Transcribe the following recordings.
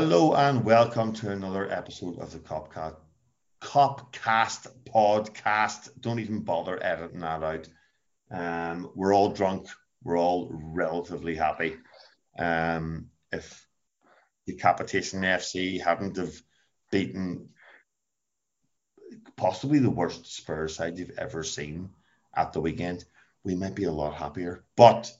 Hello and welcome to another episode of the Copcast Copcast podcast. Don't even bother editing that out. Um, we're all drunk. We're all relatively happy. Um, if Decapitation FC hadn't have beaten possibly the worst Spurs side you've ever seen at the weekend, we might be a lot happier. But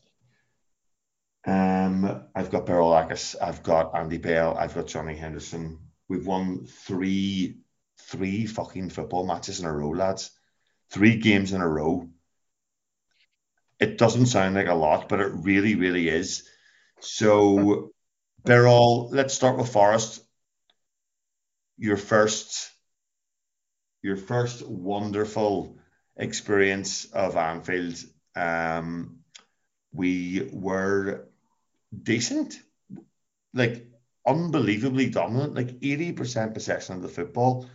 um, I've got Birol Akkus, I've got Andy Bell, I've got Johnny Henderson. We've won three, three fucking football matches in a row, lads. Three games in a row. It doesn't sound like a lot, but it really, really is. So, Birol, let's start with Forest. Your first, your first wonderful experience of Anfield. Um, we were decent, like unbelievably dominant, like 80% possession of the football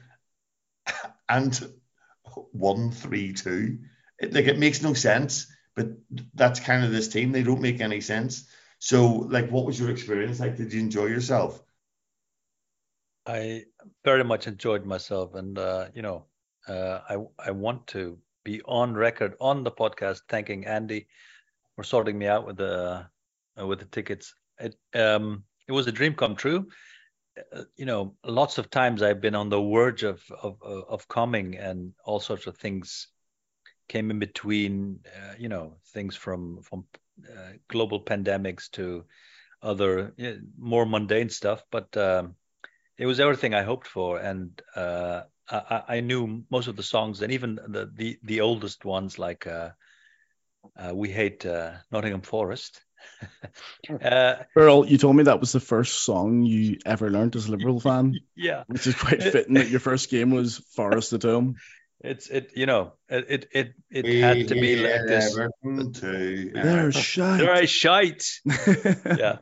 and 1 3 2. It, like it makes no sense, but that's kind of this team. They don't make any sense. So, like, what was your experience like? Did you enjoy yourself? I very much enjoyed myself, and uh, you know, uh, I I want to be on record on the podcast thanking Andy for sorting me out with the with the tickets. It um, it was a dream come true. Uh, you know, lots of times I've been on the verge of of of coming, and all sorts of things came in between. Uh, you know, things from from uh, global pandemics to other more mundane stuff, but. Um, it was everything I hoped for, and uh, I, I, knew most of the songs, and even the the, the oldest ones, like uh, uh, "We Hate Nottingham Forest." uh, Earl, you told me that was the first song you ever learned as a Liverpool fan. Yeah, which is quite fitting that your first game was Forest at home. It's it, you know, it it it, it had to be like this. They're shite. They're a shite. yeah.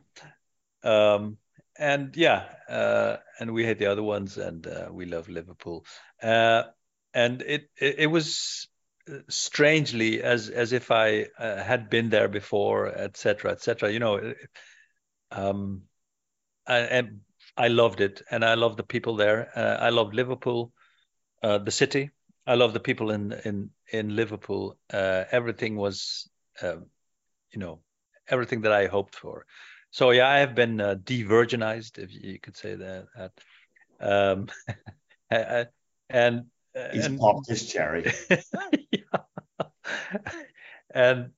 Um, and yeah, uh, and we had the other ones, and uh, we love Liverpool. Uh, and it, it, it was strangely as as if I uh, had been there before, etc., etc. You know, um, and I loved it, and I love the people there. Uh, I love Liverpool, uh, the city. I love the people in in in Liverpool. Uh, everything was, um, you know, everything that I hoped for. So yeah, I have been uh, de-virginized, if you could say that. Um, and He's and, popped his cherry. yeah. And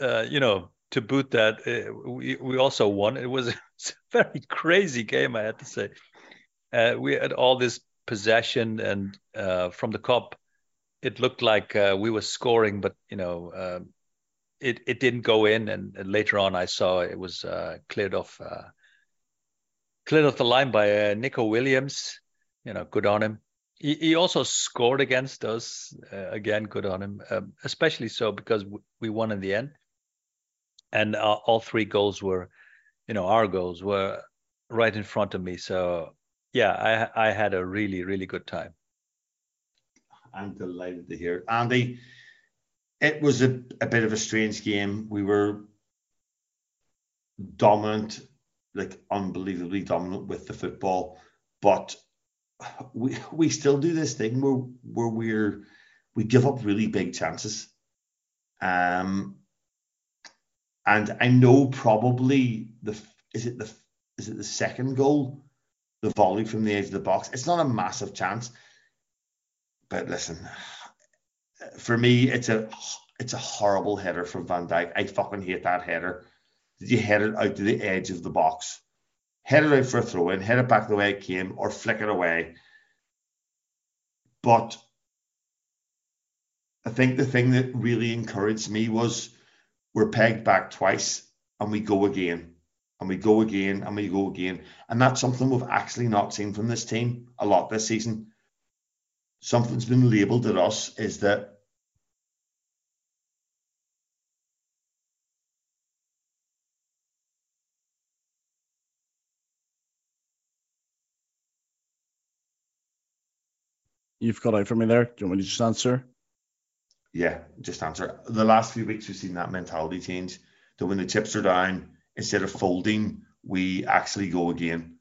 uh, you know, to boot that, uh, we we also won. It was a very crazy game, I had to say. Uh, we had all this possession, and uh, from the Kop, it looked like uh, we were scoring, but you know, um, it it didn't go in. And, and, later on, I saw it was uh, cleared off cleared off the line by Neco Williams. You know, good on him. He, he also scored against us uh, again. Good on him, um, especially so because we won in the end, and uh, all three goals were, you know, our goals were right in front of me. So yeah, I I had a really really good time. I'm delighted to hear, Andy. It was a, a bit of a strange game. We were dominant, like unbelievably dominant with the football, but we we still do this thing where where we're we give up really big chances. Um, and I know probably the is it the is it the second goal, the volley from the edge of the box. It's not a massive chance, but listen, for me, it's a it's a horrible header from Van Dijk. I fucking hate that header. Did you head it out to the edge of the box? Head it out for a throw in, head it back the way it came, or flick it away. But I think the thing that really encouraged me was we're pegged back twice and we go again and we go again and we go again. And that's something we've actually not seen from this team a lot this season. Something's been labelled at us is that you've got out for me there. Do you want me to just answer? Yeah, just answer. The last few weeks we've seen that mentality change. That when the chips are down, instead of folding, we actually go again.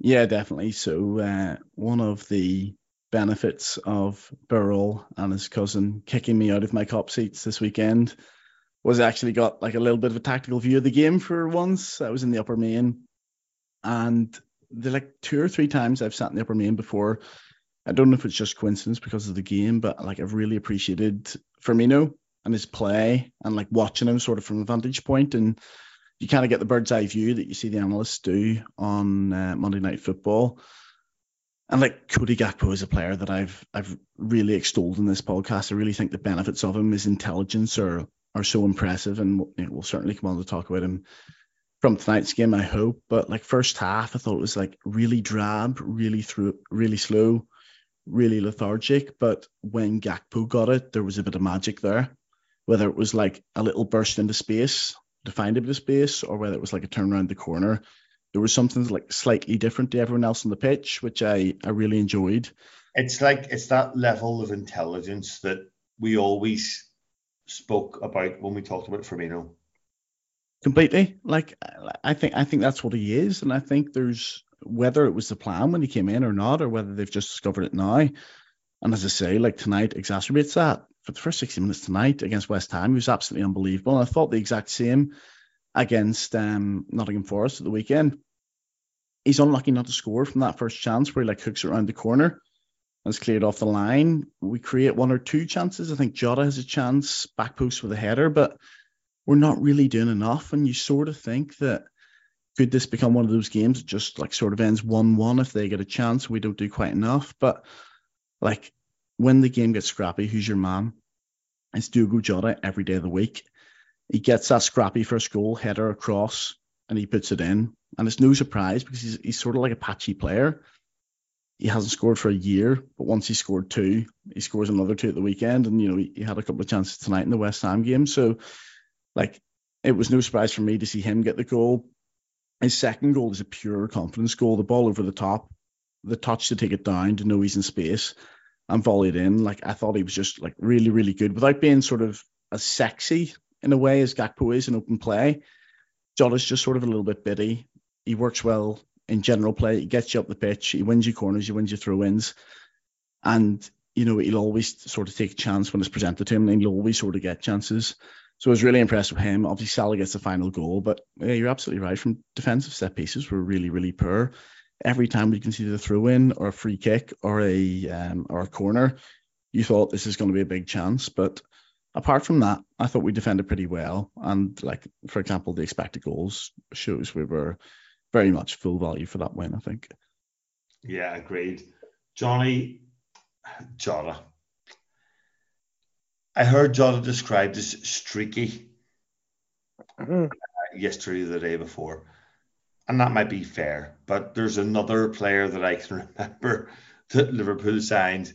Yeah, definitely. So uh, one of the benefits of Birol and his cousin kicking me out of my cop seats this weekend was I actually got like a little bit of a tactical view of the game for once. I was in the upper main, and the like two or three times I've sat in the upper main before. I don't know if it's just coincidence because of the game, but like I've really appreciated Firmino and his play and like watching him sort of from a vantage point and you kind of get the bird's eye view that you see the analysts do on uh, Monday Night Football. And like Cody Gakpo is a player that I've I've really extolled in this podcast. I really think the benefits of him, his intelligence are are so impressive, and you know, we'll certainly come on to talk about him from tonight's game. I hope, but like first half, I thought it was like really drab, really through, really slow, really lethargic. But when Gakpo got it, there was a bit of magic there. Whether it was like a little burst into space to find a bit of space, or whether it was like a turn around the corner, there was something like slightly different to everyone else on the pitch, which I I really enjoyed. It's like it's that level of intelligence that we always spoke about when we talked about Firmino. Completely. Like I think I think that's what he is, and I think there's whether it was the plan when he came in or not, or whether they've just discovered it now. And as I say, like tonight exacerbates that. For the first 60 minutes tonight against West Ham, he was absolutely unbelievable. And I thought the exact same against um, Nottingham Forest at the weekend. He's unlucky not to score from that first chance where he like hooks around the corner and it's cleared off the line. We create one or two chances. I think Jota has a chance, back post with a header, but we're not really doing enough. And you sort of think that could this become one of those games that just like sort of ends 1 1 if they get a chance? We don't do quite enough. But like when the game gets scrappy, who's your man? It's Diogo Jota every day of the week. He gets that scrappy first goal, header across, and he puts it in. And it's no surprise because he's, he's sort of like a patchy player. He hasn't scored for a year, but once he scored two, he scores another two at the weekend. And, you know, he, he had a couple of chances tonight in the West Ham game. So, like, it was no surprise for me to see him get the goal. His second goal is a pure confidence goal. The ball over the top, the touch to take it down, to know he's in space and volleyed in. Like I thought he was just like really, really good without being sort of as sexy in a way as Gakpo is in open play. Jota's just sort of a little bit bitty. He works well in general play. He gets you up the pitch. He wins you corners. He wins you throw ins. And, you know, he'll always sort of take a chance when it's presented to him and he'll always sort of get chances. So I was really impressed with him. Obviously, Salah gets the final goal, but yeah, you're absolutely right. From defensive set pieces, we're really, really poor. Every time we can see the throw in or a free kick or a um, or a corner, you thought this is going to be a big chance. But apart from that, I thought we defended pretty well. And like for example, the expected goals shows we were very much full value for that win. I think. Yeah, agreed. Johnny Jota I heard Jota described as streaky mm-hmm. uh, yesterday, the day before, and that might be fair. But there's another player that I can remember that Liverpool signed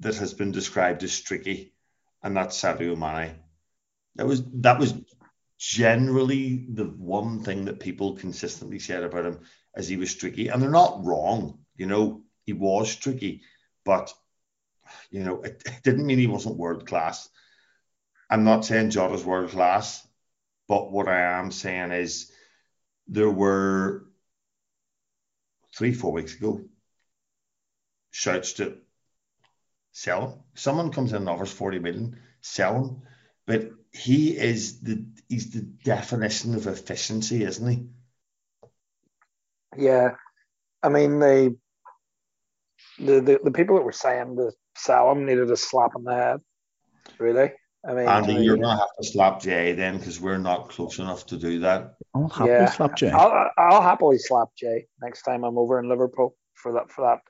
that has been described as streaky, and that's Sadio Mane. That was that was generally the one thing that people consistently said about him as he was streaky, and they're not wrong. You know, he was streaky, but you know, it, it didn't mean he wasn't world class. I'm not saying Jota's world class, but what I am saying is there were three, four weeks ago shouts to sell him. Someone comes in and offers 40 million, sell him. But he is the he's the definition of efficiency, isn't he? Yeah. I mean the the, the, the people that were saying the Salem needed a slap in the head. Really? I mean, Andy, you're gonna have to slap Jay then because we're not close enough to do that. I'll happily yeah, slap Jay. I'll, I'll happily slap Jay next time I'm over in Liverpool for that. For that,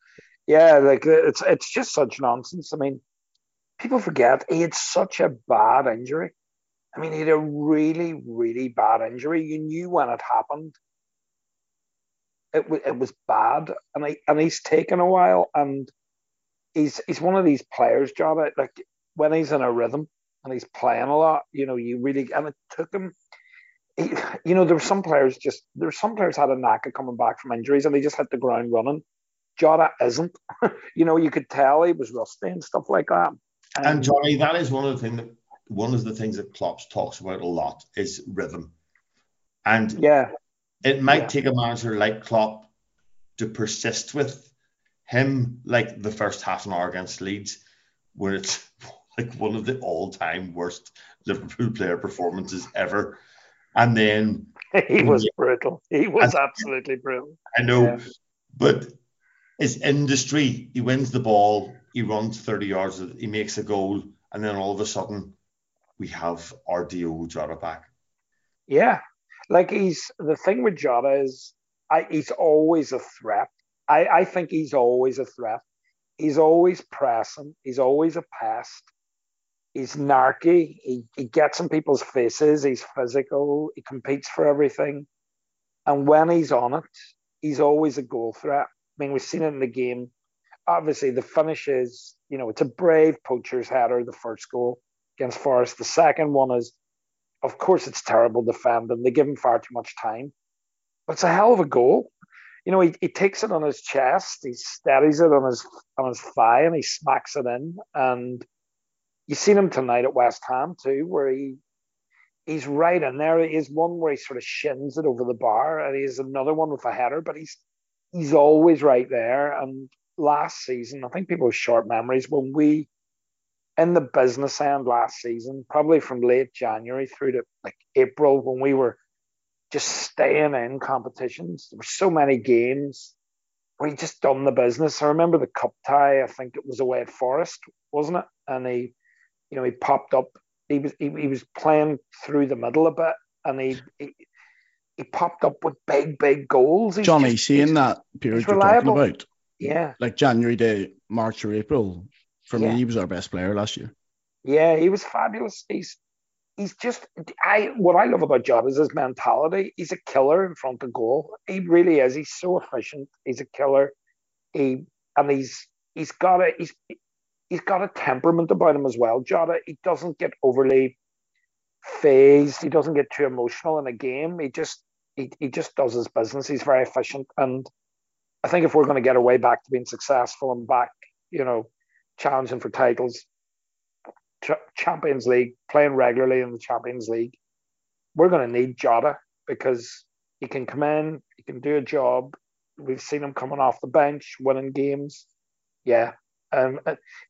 yeah, like it's it's just such nonsense. I mean, people forget he had such a bad injury. I mean, he had a really, really bad injury. You knew when it happened. It, it was bad, and he, and he's taken a while, and he's he's one of these players, job like when he's in a rhythm and he's playing a lot, you know, you really and it took him. He, you know, there were some players just there were some players had a knack of coming back from injuries and they just hit the ground running. Jota isn't. you know, you could tell he was rusty and stuff like that. And, and Johnny, that is one of the things that one of the things that Klopp talks about a lot is rhythm. And yeah, it might yeah. take a manager like Klopp to persist with him like the first half an hour against Leeds, where it's like one of the all-time worst Liverpool player performances ever. And then he was brutal. He was absolutely brutal. I know, yeah. but his industry, he wins the ball, he runs 30 yards, he makes a goal, and then all of a sudden we have our Diogo Jota back. Yeah. Like he's the thing with Jota is I, he's always a threat. I, I think he's always a threat. He's always pressing. He's always a pest. He's narky. He, he gets in people's faces. He's physical. He competes for everything. And when he's on it, he's always a goal threat. I mean, we've seen it in the game. Obviously, the finish is, you know, it's a brave poacher's header, the first goal against Forest. The second one is, of course, it's terrible defending. They give him far too much time. But it's a hell of a goal. You know, he, he takes it on his chest, he steadies it on his on his thigh, and he smacks it in. And you've seen him tonight at West Ham too, where he he's right in there. He is one where he sort of shins it over the bar, and he's another one with a header, but he's he's always right there. And last season, I think people have short memories when we in the business end last season, probably from late January through to like April, when we were just staying in competitions. There were so many games where he just done the business. I remember the cup tie. I think it was away at Forest, wasn't it? And he, you know, he popped up. He was he, he was playing through the middle a bit, and he, he he popped up with big, big goals. He's Johnny, just, seeing that period you're reliable. talking about, yeah, like January to March or April, for yeah. me, he was our best player last year. Yeah, he was fabulous. He's he's just I what I love about Jota is his mentality. He's a killer in front of goal. He really is. He's so efficient. He's a killer. He and he's he's got a he's he's got a temperament about him as well. Jota, he doesn't get overly phased. He doesn't get too emotional in a game. He just he, he just does his business. He's very efficient. And I think if we're going to get our way back to being successful and back, you know, challenging for titles, Champions League, playing regularly in the Champions League, we're going to need Jota because he can come in, he can do a job. We've seen him coming off the bench, winning games. Yeah, um,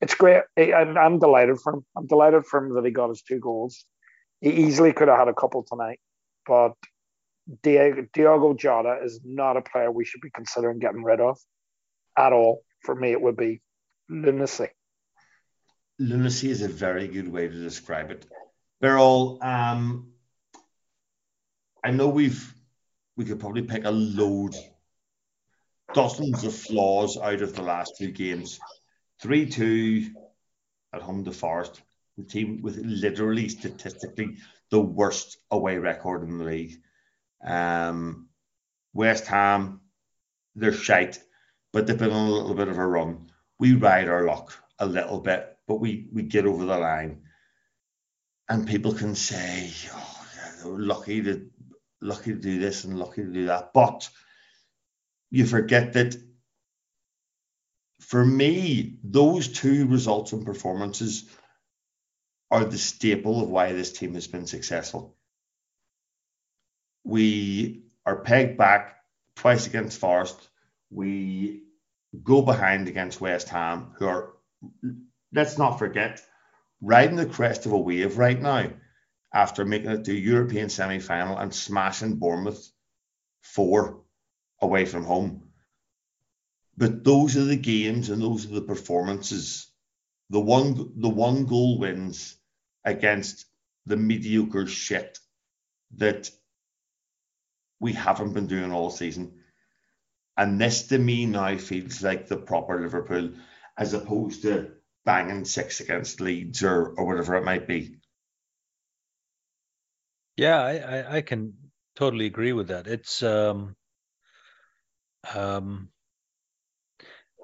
it's great. I'm, I'm delighted for him. I'm delighted for him that he got his two goals. He easily could have had a couple tonight, but Diego, Diogo Jota is not a player we should be considering getting rid of at all. For me, it would be lunacy lunacy is a very good way to describe it. Birol, um, I know we've we could probably pick a load, dozens of flaws out of the last two games. Three two at home to Forest, the team with literally statistically the worst away record in the league. Um, West Ham, they're shite, but they've been on a little bit of a run. We ride our luck a little bit but we we get over the line, and people can say, "Oh, yeah, lucky to lucky to do this and lucky to do that," but you forget that. For me, those two results and performances are the staple of why this team has been successful. We are pegged back twice against Forest. We go behind against West Ham, who are let's not forget, riding the crest of a wave right now after making it to European semi final and smashing Bournemouth four away from home. But those are the games and those are the performances. The one the one goal wins against the mediocre shit that we haven't been doing all season. And this to me now feels like the proper Liverpool as opposed to banging six against Leeds or or whatever it might be. Yeah, I, I, I can totally agree with that. It's um um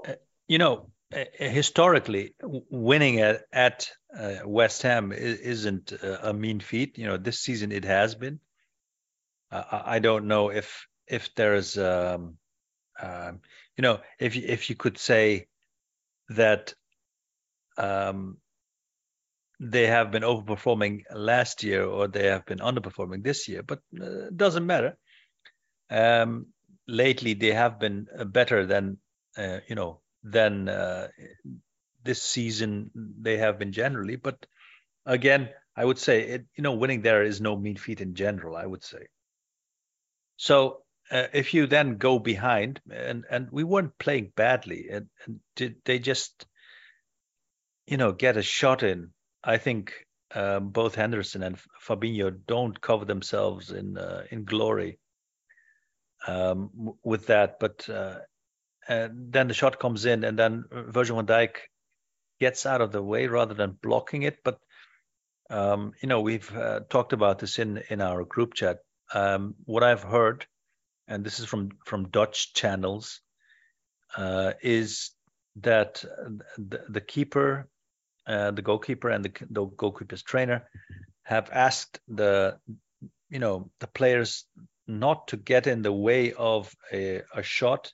uh, you know historically winning at at uh, West Ham isn't a mean feat. You know, this season it has been. Uh, I don't know if if there's um, um, you know if if you could say that um, they have been overperforming last year or they have been underperforming this year, but uh, it doesn't matter. Um, lately they have been better than uh, you know than uh, this season they have been generally. But again, I would say it, you know winning there is no mean feat in general. I would say. So uh, if you then go behind and and we weren't playing badly and, and did they just you know get a shot in. I think um, both henderson and fabinho don't cover themselves in uh, in glory um, with that but uh, then the shot comes in and then virgil van dijk gets out of the way rather than blocking it. But um, you know we've uh, talked about this in in our group chat. Um, what i've heard and this is from from Dutch channels, uh, is that the, the keeper, uh, the goalkeeper, and the, the goalkeeper's trainer have asked the you know the players not to get in the way of a, a shot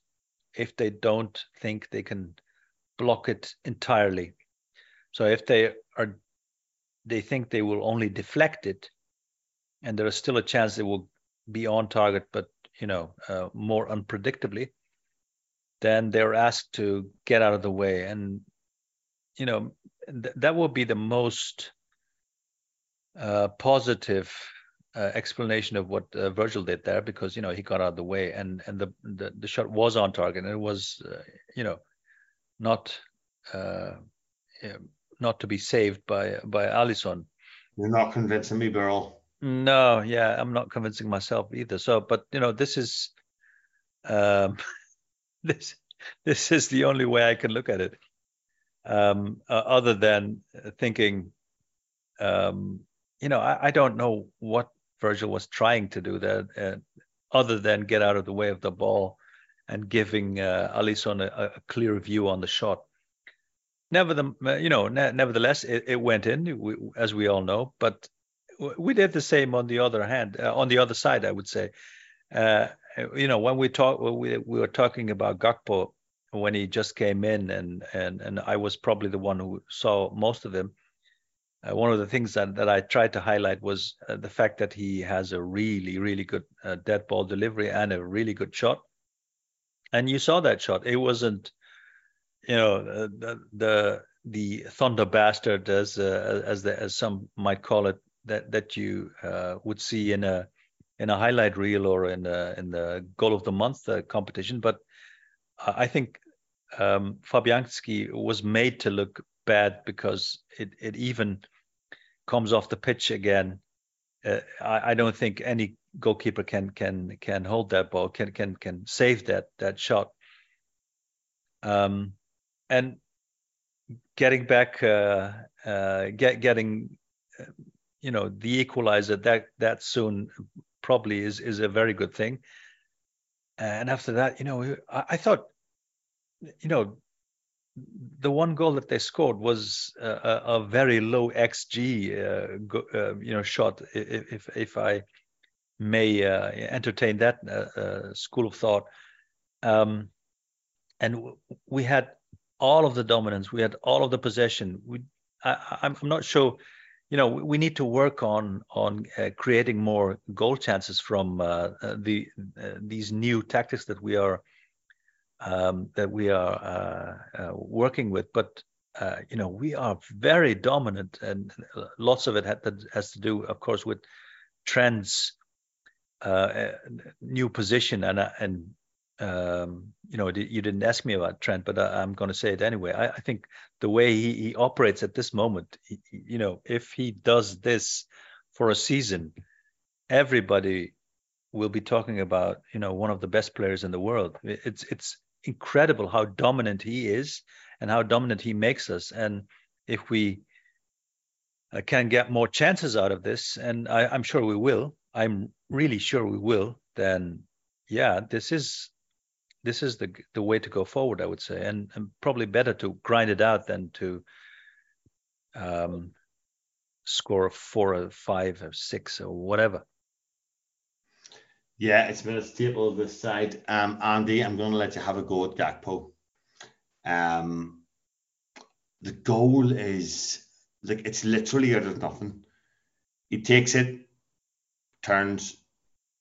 if they don't think they can block it entirely. So if they are they think they will only deflect it, and there is still a chance they will be on target, but you know uh, more unpredictably, then they're asked to get out of the way, and you know th- that will be the most uh, positive uh, explanation of what uh, Virgil did there, because you know he got out of the way, and and the the, the shot was on target, and it was uh, you know not uh, not to be saved by by Alisson. You're not convincing me, Birol. No, yeah, I'm not convincing myself either. So, but you know, this is um, this this is the only way I can look at it. Um, uh, other than thinking, um, you know, I, I, don't know what Virgil was trying to do there, uh, other than get out of the way of the ball and giving uh, Alisson a, a clear view on the shot. Nevertheless, you know, ne- nevertheless, it, it went in, we, as we all know. But we did the same on the other hand, uh, on the other side, I would say. Uh, you know, when we talk, we, we were talking about Gakpo when he just came in, and and and I was probably the one who saw most of him. Uh, one of the things that, that I tried to highlight was uh, the fact that he has a really, really good uh, dead ball delivery and a really good shot. And you saw that shot. It wasn't, you know, uh, the the, the thunder bastard as uh, as the, as some might call it that that you uh, would see in a in a highlight reel or in a, in the goal of the month competition. But I think um, Fabianski was made to look bad because it it even comes off the pitch again. Uh, I, I, don't think any goalkeeper can can can hold that ball, can can can save that that shot. Um, and getting back, uh, uh, get, getting you know the equalizer that that soon probably is is a very good thing. And after that, you know, I, I thought, you know, the one goal that they scored was a, a very low xG, uh, go, uh, you know, shot. If if, if I may uh, entertain that uh, uh, school of thought, um, and we had all of the dominance, we had all of the possession. We, I, I'm not sure you know we need to work on on uh, creating more goal chances from uh, uh the uh, these new tactics that we are um, that we are uh, uh, working with but you know we are very dominant and lots of it has to do of course with Trent's new position and and um, you know, you didn't ask me about Trent, but I, am going to say it anyway. I, I think the way he, he operates at this moment, he, you know, if he does this for a season, everybody will be talking about, you know, one of the best players in the world. It's it's incredible how dominant he is and how dominant he makes us. And if we uh, can get more chances out of this, and I, I'm sure we will, I'm really sure we will, then yeah, this is this is the the way to go forward, I would say, and, and probably better to grind it out than to um, score four or five or six or whatever. Yeah, it's been a staple of this side. Um, Andy, I'm going to let you have a go at Gakpo. Um, the goal is like it's literally out of nothing. He takes it, turns,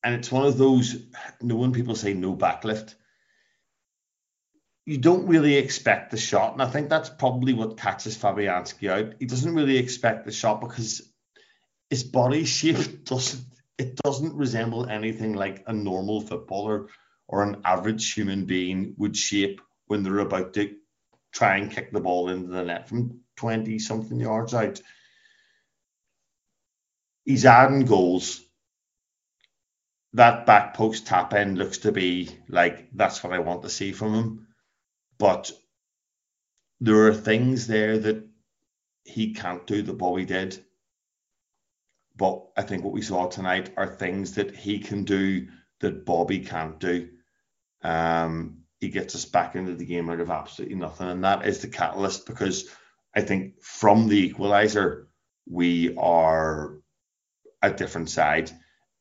and it's one of those. No one people say no backlift, you don't really expect the shot, and I think that's probably what catches Fabianski out. He doesn't really expect the shot because his body shape doesn't it doesn't resemble anything like a normal footballer or an average human being would shape when they're about to try and kick the ball into the net from 20 something yards out. He's adding goals. That back post tap in looks to be like that's what I want to see from him. But there are things there that he can't do that Bobby did. But I think what we saw tonight are things that he can do that Bobby can't do. Um, he gets us back into the game out of absolutely nothing, and that is the catalyst because I think from the equalizer we are a different side,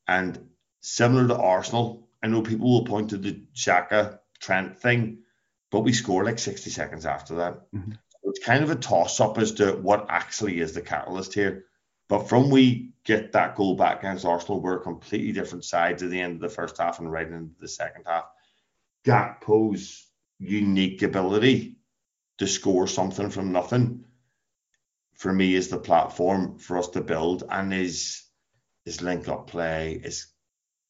and similar to Arsenal. I know people will point to the Xhaka Trent thing, but we scored like 60 seconds after that. Mhm. It's kind of a toss up as to what actually is the catalyst here. But from we get that goal back against Arsenal, we're completely different side to the end of the first half and right into the second half. Gakpo's unique ability to score something from nothing for me is the platform for us to build and his his link up play, his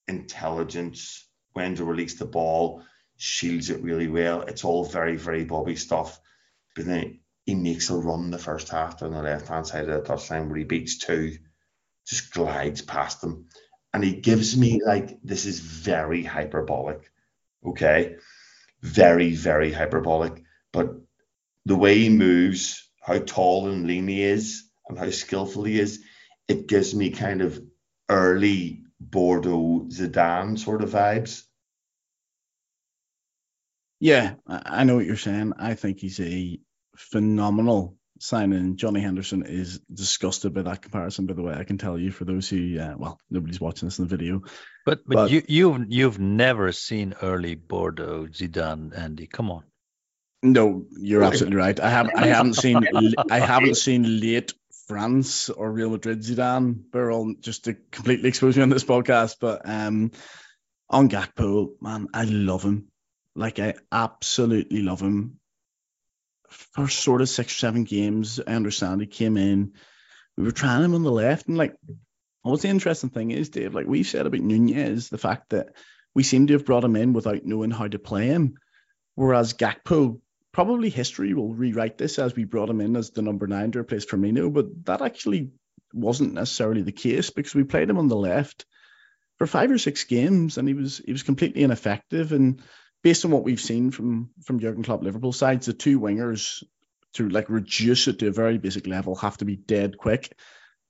intelligence, when to release the ball, shields it really well. It's all very, very Bobby stuff. But then he makes a run the first half on the left hand side of the touchline where he beats two, just glides past them. And he gives me like this is very hyperbolic. Okay. Very, very hyperbolic. But the way he moves, how tall and lean he is, and how skillful he is, it gives me kind of early Bordeaux Zidane sort of vibes. Yeah, I I know what you're saying. I think he's a phenomenal signing. Johnny Henderson is disgusted by that comparison, by the way. I can tell you for those who, uh, well, nobody's watching this in the video. But but, But- you you've you've never seen early Bordeaux Zidane, Andy. Come on. No, you're absolutely right. I haven't, I haven't seen, I haven't seen late France or Real Madrid Zidane. Birol just to completely expose me on this podcast, but um, on Gakpo, man, I love him. Like I absolutely love him. First sort of six or seven games, I understand he came in. We were trying him on the left, and like, what's the interesting thing is, Dave, like we've said about Nunez, the fact that we seem to have brought him in without knowing how to play him. Whereas Gakpo, probably history will rewrite this as we brought him in as the number nine to replace Firmino, but that actually wasn't necessarily the case because we played him on the left for five or six games and he was he was completely ineffective. And based on what we've seen from from Jurgen Klopp Liverpool sides, the two wingers to like reduce it to a very basic level have to be dead quick,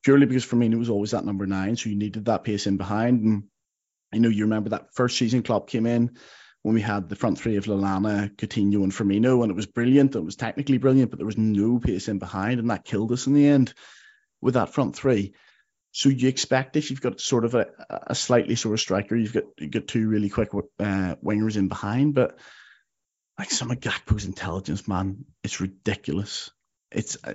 purely because Firmino was always that number nine, so you needed that pace in behind. And I know you remember that first season Klopp came in when we had the front three of Lallana, Coutinho, and Firmino, and it was brilliant. It was technically brilliant, but there was no pace in behind, and that killed us in the end with that front three. So you expect if you've got sort of a, a slightly sort of striker, you've got you got two really quick uh, wingers in behind, but like some of Gakpo's intelligence, man, it's ridiculous. It's uh,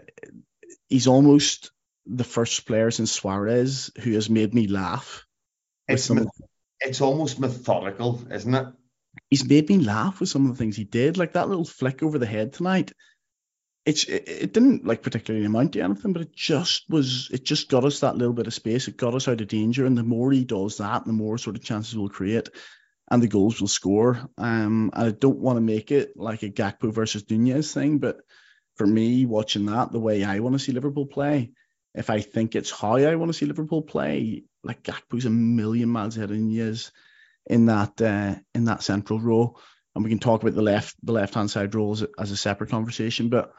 he's almost the first player since Suarez who has made me laugh. It's me- it's almost methodical, isn't it? he's made me laugh with some of the things he did, like that little flick over the head tonight. It's it, it didn't like particularly amount to anything, but it just was. It just got us that little bit of space. It got us out of danger, and the more he does that, the more sort of chances we'll create, and the goals we'll score. Um, I don't want to make it like a Gakpo versus Nunez thing, but for me, watching that, the way I want to see Liverpool play, if I think it's how I want to see Liverpool play, like Gakpo's a million miles ahead of Nunez in that uh, in that central role, and we can talk about the left the left hand side role as a separate conversation. But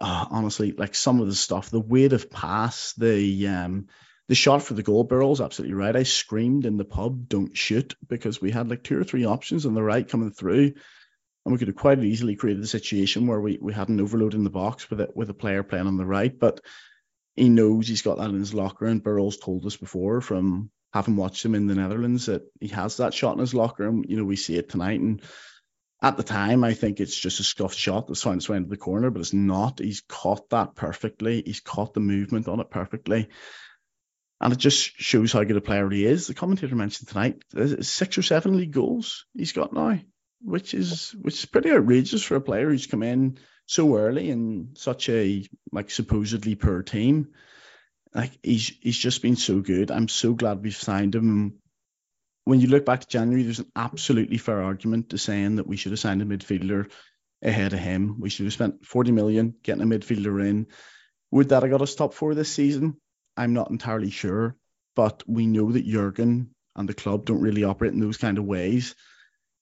uh, honestly, like some of the stuff, the weight of pass, the um, the shot for the goal Birol is absolutely right. I screamed in the pub, "Don't shoot!" because we had like two or three options on the right coming through, and we could have quite easily created a situation where we, we had an overload in the box with it with a player playing on the right, but he knows he's got that in his locker, and Birol's told us before from having watched him in the Netherlands that he has that shot in his locker, and you know we see it tonight. And at the time, I think it's just a scuffed shot that's found its way into the corner, but it's not. He's caught that perfectly. He's caught the movement on it perfectly. And it just shows how good a player he is. The commentator mentioned tonight six or seven league goals he's got now, which is which is pretty outrageous for a player who's come in so early in such a like supposedly poor team. Like he's he's just been so good. I'm so glad we've signed him. When you look back to January, there's an absolutely fair argument to saying that we should have signed a midfielder ahead of him. We should have spent 40 million getting a midfielder in. Would that have got us top four this season? I'm not entirely sure, but we know that Jurgen and the club don't really operate in those kind of ways.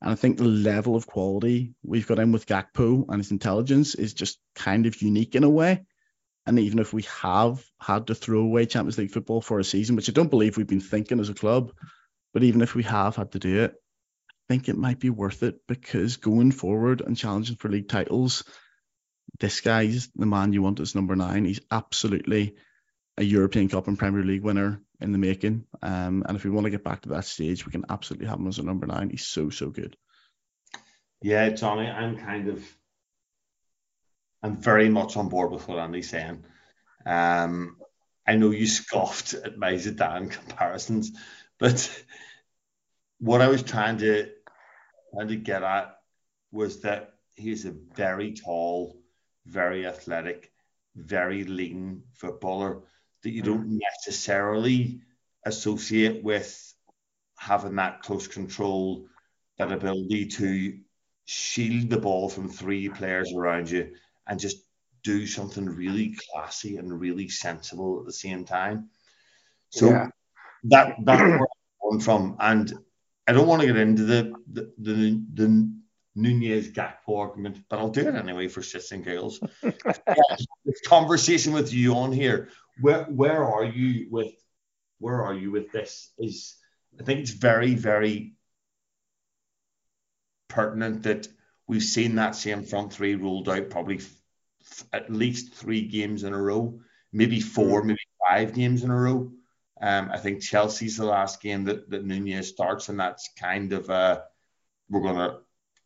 And I think the level of quality we've got in with Gakpo and his intelligence is just kind of unique in a way. And even if we have had to throw away Champions League football for a season, which I don't believe we've been thinking as a club, but even if we have had to do it, I think it might be worth it because going forward and challenging for league titles, this guy's the man you want as number nine. He's absolutely a European Cup and Premier League winner in the making. Um, and if we want to get back to that stage, we can absolutely have him as a number nine. He's so so good. Yeah, Johnny, I'm kind of, I'm very much on board with what Andy's saying. Um, I know you scoffed at my Zidane comparisons, but what I was trying to trying to get at was that he's a very tall, very athletic, very lean footballer that you don't mm. necessarily associate with having that close control, that ability to shield the ball from three players around you and just do something really classy and really sensible at the same time. So yeah. that that's where from. And I don't want to get into the the the, the Nunez Gakpo argument, but I'll do it anyway for shits and giggles. conversation with you on here where where are you with where are you with this? Is I think it's very very pertinent that we've seen that same front three ruled out probably f- at least three games in a row, maybe four, mm. maybe five games in a row. Um, I think Chelsea's the last game that, that Nunez starts, and that's kind of uh, we're going to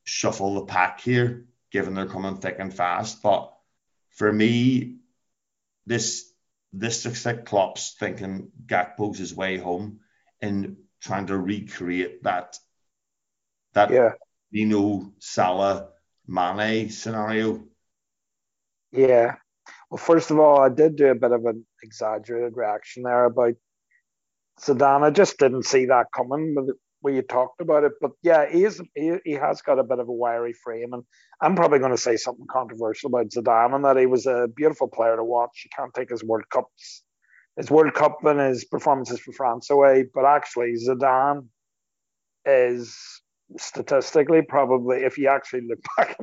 shuffle the pack here, given they're coming thick and fast. But for me, this this looks like Klopp's thinking Gakpo's his way home and trying to recreate that that yeah. you know Salah Mane scenario. Yeah. Well, first of all, I did do a bit of an exaggerated reaction there about Zidane. I just didn't see that coming where you talked about it. But yeah, he is he, he has got a bit of a wiry frame, and I'm probably going to say something controversial about Zidane and that he was a beautiful player to watch. You can't take his World Cups, his World Cup and his performances for France away, but actually Zidane is statistically probably, if you actually look back,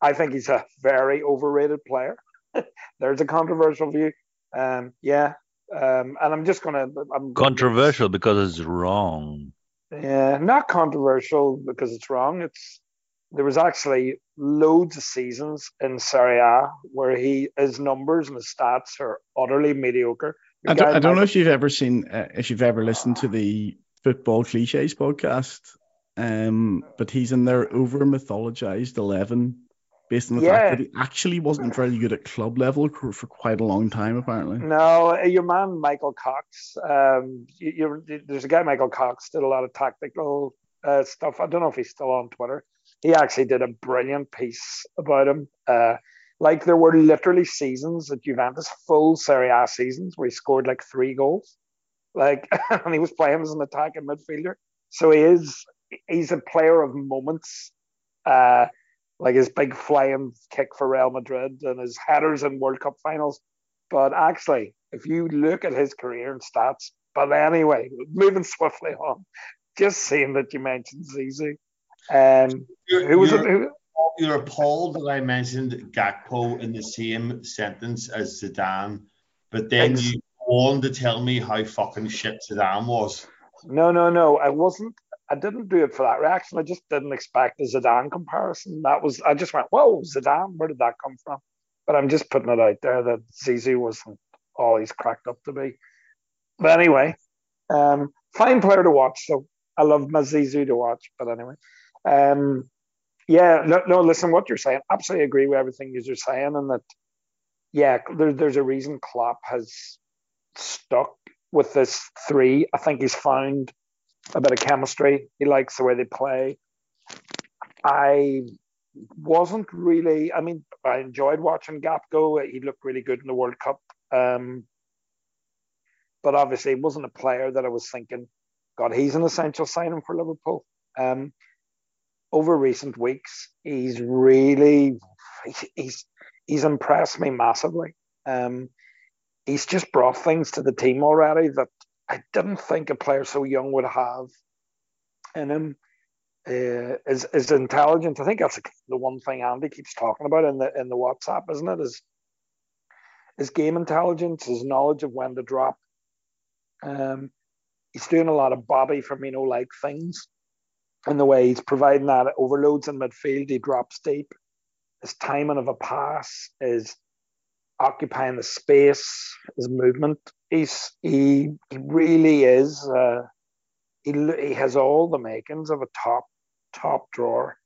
I think he's a very overrated player. There's a controversial view. Um, yeah, um, and I'm just gonna. I'm controversial because it's wrong. Yeah, not controversial because it's wrong. It's there was actually loads of seasons in Serie A where he his numbers and his stats are utterly mediocre. I don't, I don't know if you've ever seen uh, if you've ever listened to the football cliches podcast, um, but he's in their over mythologized eleven based on the yeah. fact that he actually wasn't very good at club level for, quite a long time, apparently. No, your man Michael Cox. Um, you, there's a guy Michael Cox did a lot of tactical uh, stuff. I don't know if he's still on Twitter. He actually did a brilliant piece about him. Uh, like there were literally seasons at Juventus, full Serie A seasons, where he scored like three goals. Like, and he was playing as an attacking midfielder. So he is he's a player of moments. Uh, like his big flying kick for Real Madrid and his headers in World Cup finals. But actually, if you look at his career and stats, but anyway, moving swiftly on, just seeing that you mentioned Zizou. Um, you're, who was you're, it? Who, you're appalled that I mentioned Gakpo in the same sentence as Zidane, but then ex- you go on to tell me how fucking shit Zidane was. No, no, no. I wasn't I didn't do it for that reaction. I just didn't expect the Zidane comparison. That was I just went, whoa, Zidane, where did that come from? But I'm just putting it out there that Zizou wasn't all he's cracked up to be. But anyway, um, fine player to watch. So I love my Zizou to watch. But anyway, um, yeah, no, no, listen, what you're saying, absolutely agree with everything you're saying, and that, yeah, there, there's a reason Klopp has stuck with this three. I think he's found a bit of chemistry. He likes the way they play. I wasn't really. I mean, I enjoyed watching Gakpo. He looked really good in the World Cup. Um, but obviously, it wasn't a player that I was thinking, God, he's an essential signing for Liverpool. Um, over recent weeks, he's really he's he's impressed me massively. Um, he's just brought things to the team already that I didn't think a player so young would have in him. Uh, is is intelligent. I think that's the one thing Andy keeps talking about in the in the WhatsApp, isn't it? Is his game intelligence, his knowledge of when to drop. Um, he's doing a lot of Bobby Firmino like things in the way he's providing that overloads in midfield. He drops deep. His timing of a pass is occupying the space, his movement. He's he he really is. Uh, he he has all the makings of a top top drawer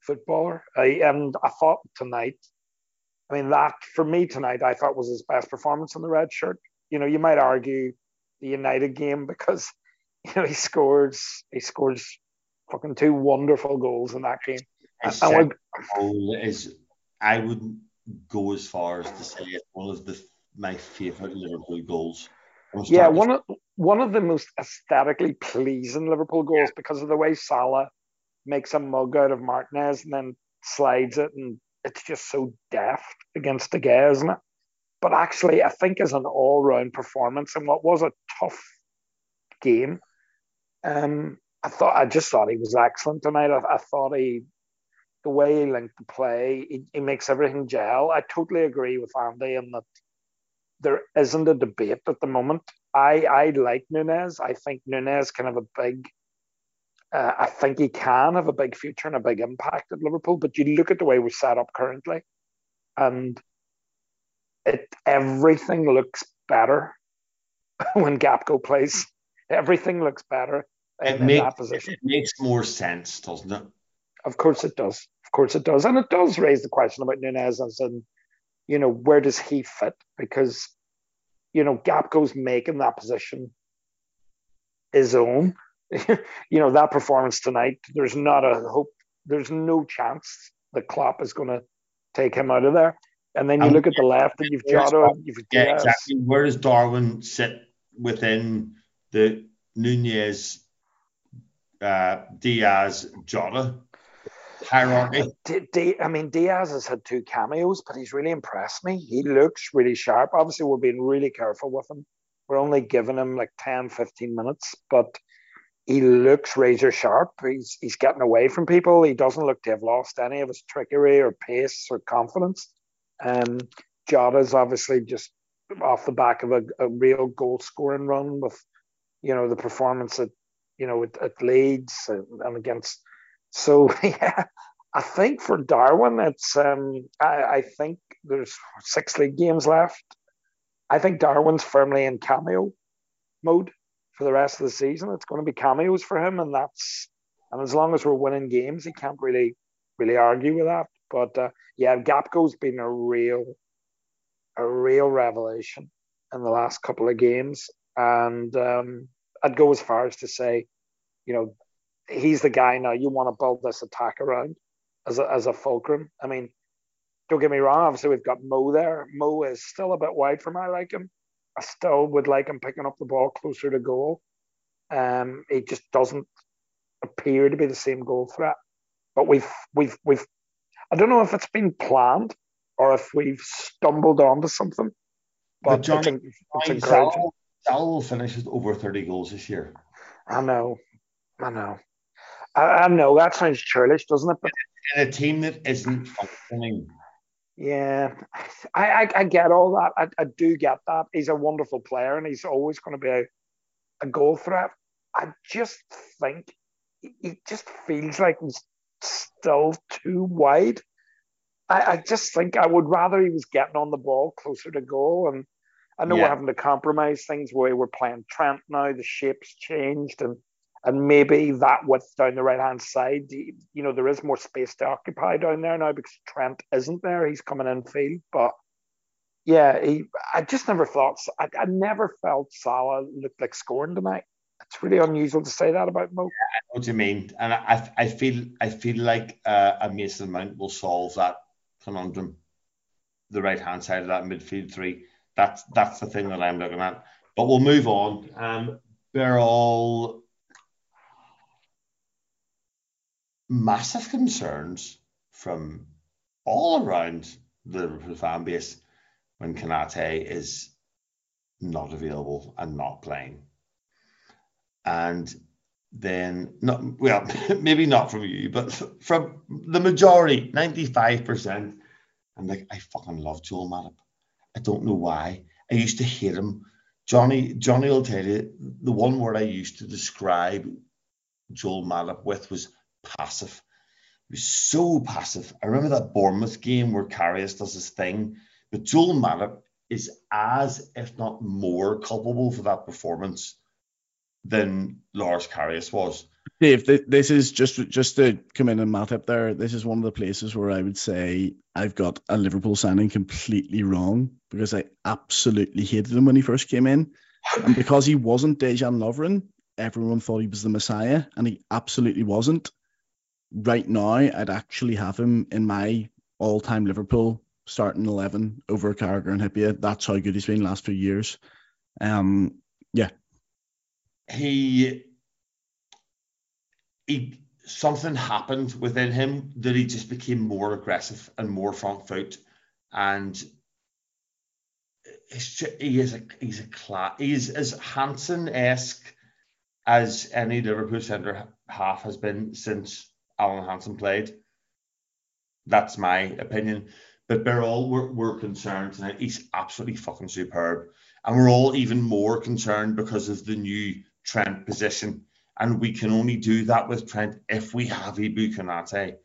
footballer. I, and I thought tonight, I mean that for me tonight, I thought was his best performance in the red shirt. You know, you might argue the United game because you know he scores he scores fucking two wonderful goals in that game. His And we're- goal is, I would go as far as to say it's one of the my favourite Liverpool goals. Yeah, one of one of the most aesthetically pleasing Liverpool goals because of the way Salah makes a mug out of Martinez and then slides it, and it's just so deft against De Gea, isn't it? But actually, I think as an all-round performance in what was a tough game, um, I thought I just thought he was excellent tonight. I, I thought he, the way he linked the play, he, he makes everything gel. I totally agree with Andy in that there isn't a debate at the moment. I I like Nunez. I think Nunez can have a big. Uh, I think he can have a big future and a big impact at Liverpool. But you look at the way we're set up currently, and it everything looks better when Gakpo plays. Everything looks better It in makes, that position. it makes more sense, doesn't it? Of course it does. Of course it does. And it does raise the question about Nunez as in, you know, where does he fit? Because, you know, Gakpo's making that position his own. you know, that performance tonight, there's not a hope, there's no chance that Klopp is going to take him out of there. And then you And look at the left and you've Jota, you've Yeah, Diaz. exactly. Where does Darwin sit within the Nunez, uh, Diaz, Jota hierarchy? D- D- I mean, Diaz has had two cameos, but he's really impressed me. He looks really sharp. Obviously, we're being really careful with him. We're only giving him like 10, 15 minutes, but he looks razor sharp. He's he's getting away from people. He doesn't look to have lost any of his trickery or pace or confidence. Um, Jota's obviously just off the back of a, a real goal scoring run with, you know, the performance at, you know, at, at Leeds and, and against. So yeah, I think for Darwin, it's um, I, I think there's six league games left. I think Darwin's firmly in cameo mode for the rest of the season. It's going to be cameos for him, and that's and as long as we're winning games, he can't really really argue with that. But uh, yeah, Gakpo's been a real a real revelation in the last couple of games, and um, I'd go as far as to say, you know, he's the guy now you want to build this attack around as a, as a fulcrum. I mean, don't get me wrong. Obviously, we've got Mo there. Mo is still a bit wide for my liking. I still would like him picking up the ball closer to goal. Um, he just doesn't appear to be the same goal threat. But we've we've we've I don't know if it's been planned or if we've stumbled onto something. But, But John- it's, it's encouraging. Salah will finish with over 30 goals this year. I know, I know, I, I know. That sounds churlish, doesn't it? But In a team that isn't functioning, Yeah, I, I, I get all that. I, I do get that. He's a wonderful player and he's always going to be a, a goal threat. I just think he- he just feels like he's still too wide. I, I just think I would rather he was getting on the ball closer to goal. And I know Yeah. we're having to compromise things where we're playing Trent now. The shape's changed and and maybe that width down the right hand side, you know, there is more space to occupy down there now because Trent isn't there. He's coming in field, but yeah, he, I just never thought I, I never felt Salah looked like scoring tonight. It's really unusual to say that about Mo. I know what you mean, and I, I feel I feel like uh, a Mason Mount will solve that conundrum. The right hand side of that midfield three. That's that's the thing that I'm looking at. But we'll move on. Um, all massive concerns from all around the fan base when Konate is not available and not playing. And then not well, maybe not from you, but from the majority, 95%. I'm like, I fucking love Joel Matip. I don't know why. I used to hate him. Johnny, Johnny will tell you the one word I used to describe Joel Matip with was passive. He was so passive. I remember that Bournemouth game where Karius does his thing, but Joel Matip is as, if not more, culpable for that performance than Loris Karius was. Dave, this is just just to come in and mat up there. This is one of the places where I would say I've got a Liverpool signing completely wrong because I absolutely hated him when he first came in, and because he wasn't Dejan Lovren, everyone thought he was the Messiah, and he absolutely wasn't. Right now, I'd actually have him in my all-time Liverpool starting eleven over Carragher and Hyypiä. That's how good he's been last few years. Um, yeah, he he something happened within him that he just became more aggressive and more front foot, and he is a he's a class. He's as Hansen esque as any Liverpool centre half has been since Alan Hansen played. That's my opinion. But all we're, we're concerned tonight. He's absolutely fucking superb, and we're all even more concerned because of the new Trent position and we can only do that with Trent if we have Ibou Konate.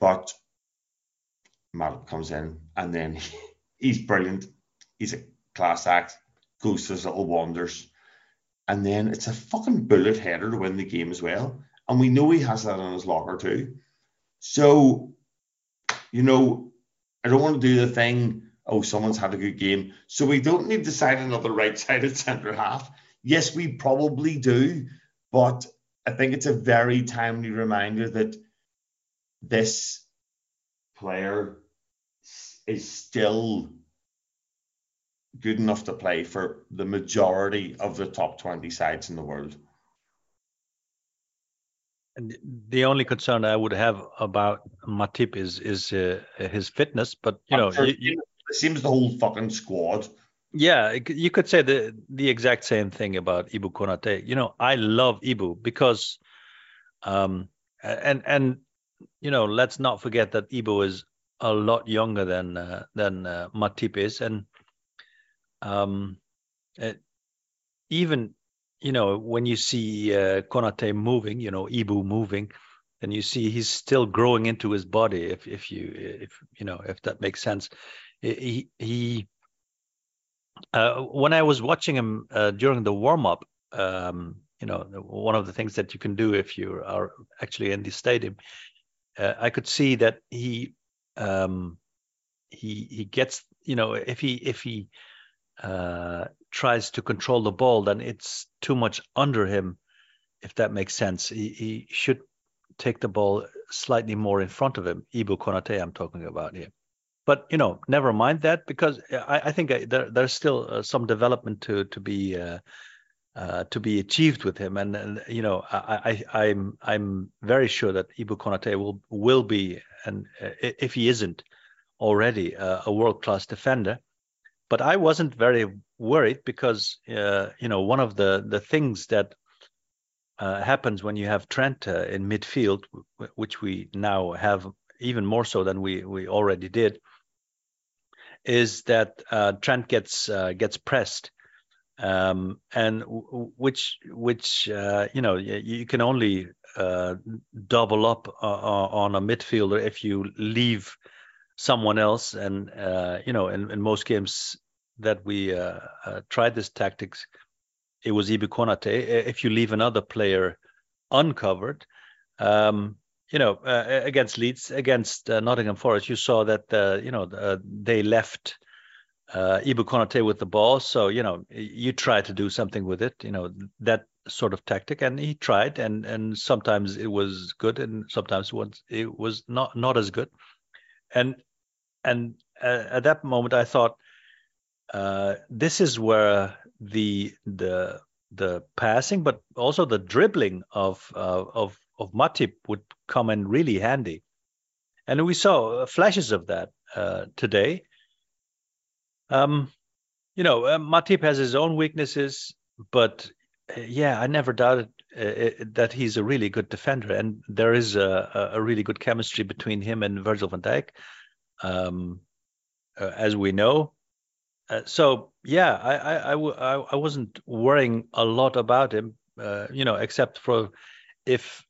But Matip comes in and then he's brilliant. He's a class act, goes to his little wonders. And then it's a fucking bullet header to win the game as well. And we know he has that in his locker too. So, you know, I don't want to do the thing, oh, someone's had a good game. So we don't need to sign another right sided centre half. Yes, we probably do. But I think it's a very timely reminder that this player is still good enough to play for the majority of the top 20 sides in the world. And the only concern I would have about Matip is is uh, his fitness, but you know, you, you, it seems the whole fucking squad yeah, you could say the the exact same thing about Ibou Konate. You know, I love Ibou because, um, and and you know, let's not forget that Ibou is a lot younger than uh, than uh, Matip is, and um, it, even you know when you see uh, Konate moving, you know, Ibou moving, and you see he's still growing into his body. If if you if you know if that makes sense, he he uh, when I was watching him uh, during the warm up, um, you know, one of the things that you can do if you are actually in the stadium, uh, I could see that he um, he he gets, you know, if he if he uh, tries to control the ball, then it's too much under him. If that makes sense, he, he should take the ball slightly more in front of him. Ibou Konate, I'm talking about here but you know, never mind that because I, I think uh, there, there's still uh, some development to to be uh, uh, to be achieved with him, and, and you know, I, I I'm I'm very sure that Ibou Konate will will be, and uh, if he isn't already, uh, a world class defender. But I wasn't very worried because you know one of the the things that happens when you have Trent in midfield, which we now have even more so than we we already did is that uh, Trent gets uh, gets pressed, um, and w- which which uh, you know you, you can only uh, double up uh, on a midfielder if you leave someone else, and uh, you know in, in most games that we tried this tactics, it was Ibou Konate. If you leave another player uncovered. Um, you know, uh, against Leeds, against uh, Nottingham Forest, you saw that uh, you know they left uh, Ibou Konate with the ball. So you know, you try to do something with it. You know that sort of tactic, and he tried, and and sometimes it was good, and sometimes it was not not as good. And and uh, at that moment, I thought uh, this is where the the the passing, but also the dribbling of uh, of of Matip would come in really handy, and we saw flashes of that uh, today. Um, you know, uh, Matip has his own weaknesses, but uh, yeah, I never doubted uh, that he's a really good defender, and there is a, a really good chemistry between him and Virgil van Dijk, um, uh, as we know. Uh, so yeah, I I, I, I wasn't worrying a lot about him, uh, you know, except for if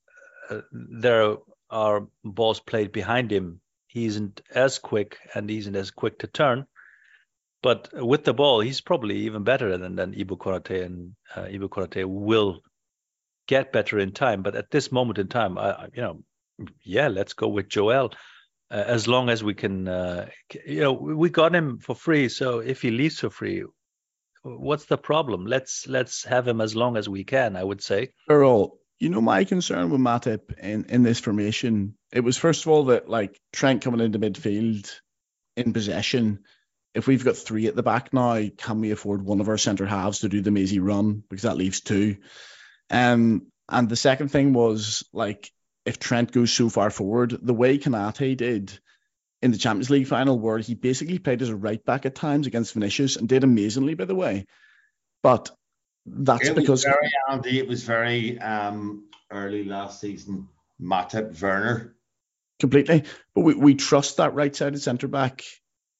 there are balls played behind him, he isn't as quick and he isn't as quick to turn. But with the ball, he's probably even better than than Ibou Konate, and uh, Ibou Konate will get better in time. But at this moment in time, I, you know, yeah, let's go with Joel. Uh, as long as we can, uh, you know, we got him for free. So if he leaves for free, what's the problem? Let's let's have him as long as we can. I would say. Earl, you know my concern with Matip in in this formation. It was first of all that like Trent coming into midfield in possession if we've got three at the back now, can we afford one of our centre halves to do the mazy run because that leaves two? Um, and the second thing was like if Trent goes so far forward, the way Konate did in the Champions League final, where he basically played as a right back at times against Vinicius and did amazingly, by the way. But that's it because very Andy, it was very um, early last season. Matip Werner completely, but we, we trust that right sided centre back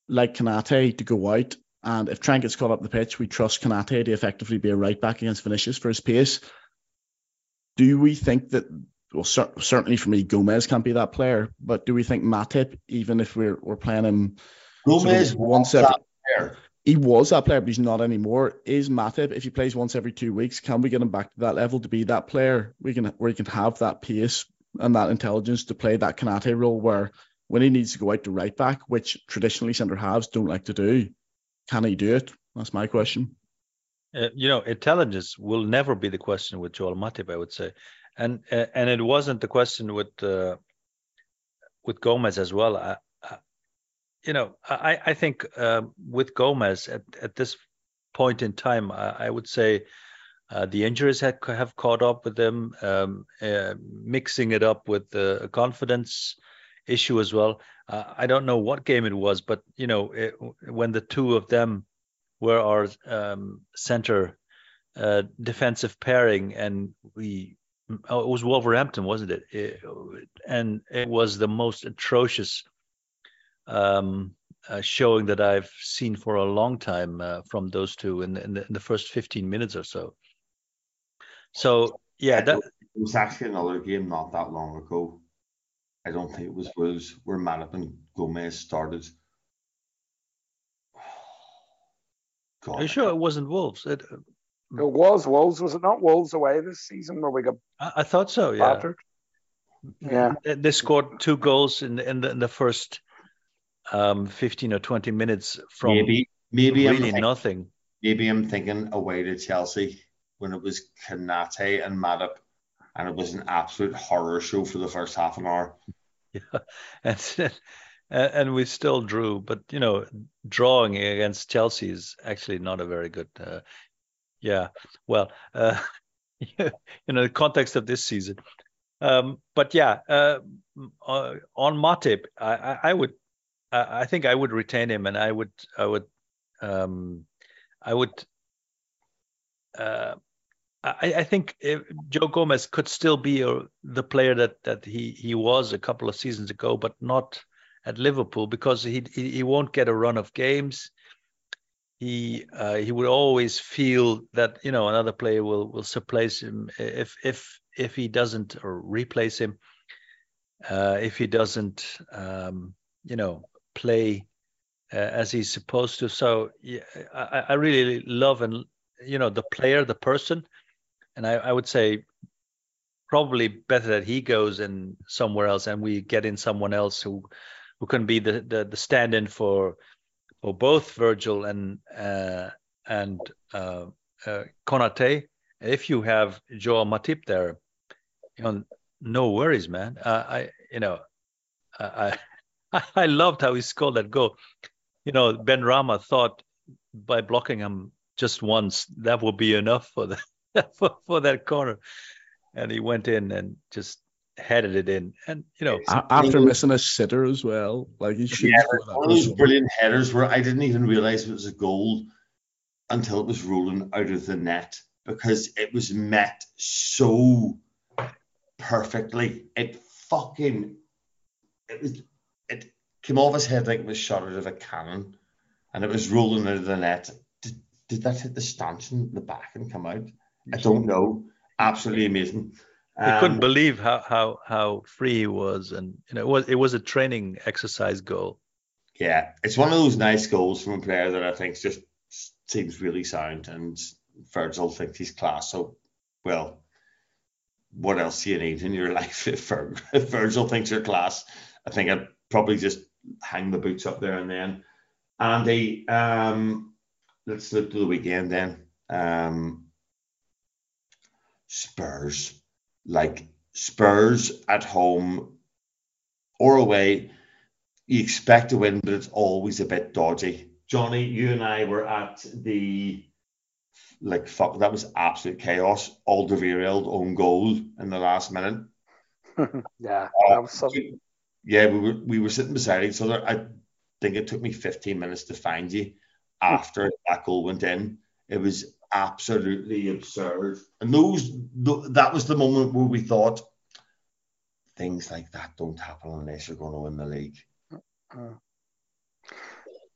like Konate to go out. And if Trent gets caught up the pitch, we trust Konate to effectively be a right back against Vinicius for his pace. Do we think that, well, cer- certainly for me, Gomez can't be that player, but do we think Matip, even if we're, we're playing him Gomez sort of once every, player. He was that player, but he's not anymore. Is Matip, if he plays once every two weeks, can we get him back to that level to be that player? We can where he can have that pace and that intelligence to play that Konate role where when he needs to go out to right back, which traditionally centre halves don't like to do, can he do it? That's my question. Uh, you know, intelligence will never be the question with Joel Matip, I would say, and uh, and it wasn't the question with uh, with Gomez as well. I, I, you know, I I think um, with Gomez at at this point in time, I, I would say. Uh, the injuries have caught up with them, um, uh, mixing it up with the confidence issue as well. Uh, I don't know what game it was, but you know, it, when the two of them were our um, center defensive pairing, and we oh, it was Wolverhampton, wasn't it? it? And it was the most atrocious um, uh, showing that I've seen for a long time uh, from those two in, in, the, in, the, first 15 minutes or so. So yeah, that it was actually another game not that long ago I don't think it was Wolves where and Gomez started. God, Are you sure it wasn't Wolves? It, it was Wolves. Was it not Wolves away this season where we got? I, I thought so. Yeah. Battered? Yeah. They scored two goals in the, in the, in the first um, 15 or 20 minutes from maybe maybe really thinking, nothing. Maybe I'm thinking away to Chelsea when it was Konate and Matip and it was an absolute horror show for the first half an hour. Yeah, and and we still drew, but you know, drawing against Chelsea is actually not a very good. Uh, yeah, well, uh, you know, the context of this season. Um, but yeah, uh, uh on Matip, I, I would, I think I would retain him, and I would, I would, um, I would. Uh, I, I think Joe Gomez could still be a, the player that that he he was a couple of seasons ago, but not at Liverpool because he he, he won't get a run of games. He uh, he would always feel that you know another player will will surplace him if if if he doesn't replace him. Uh, if he doesn't, um, you know, play uh, as he's supposed to. So yeah, I, I really love and you know the player, the person, and I, I would say probably better that he goes in somewhere else and we get in someone else who who can be the the, the stand-in for for both Virgil and uh, and uh, uh, Konate. If you have Joel Matip there, you know, no worries, man. I, you know, I, I loved how he scored that goal. You know, Benrahma thought by blocking him just once that would be enough for the for, for that corner, and he went in and just headed it in. And you know, after missing a sitter as well, like he should. Yeah, one of those brilliant headers where I didn't even realize it was a goal until it was rolling out of the net because it was met so perfectly. It fucking it was it came off his head like it was shot out of a cannon, and it was rolling out of the net. Did, did that hit the stanchion the back and come out? I don't know. Absolutely amazing. Um, he couldn't believe how how how free he was, and you know it was it was a training exercise goal. Yeah, it's one of those nice goals from a player that I think just seems really sound, and Virgil thinks he's class. So, well, what else do you need in your life if, if Virgil thinks you're class? I think I'd probably just hang the boots up there and then. Andy, um, let's look to the weekend then. Um, Spurs, like Spurs at home or away, you expect to win, but it's always a bit dodgy. Johnny, you and I were at the like fuck that was absolute chaos. Alderweireld own goal in the last minute. yeah, uh, was something. Yeah, we were we were sitting beside each other. I think it took me 15 minutes to find you after that goal went in. It was absolutely absurd. And those that was the moment where we thought things like that don't happen unless you're going to win the league. Uh,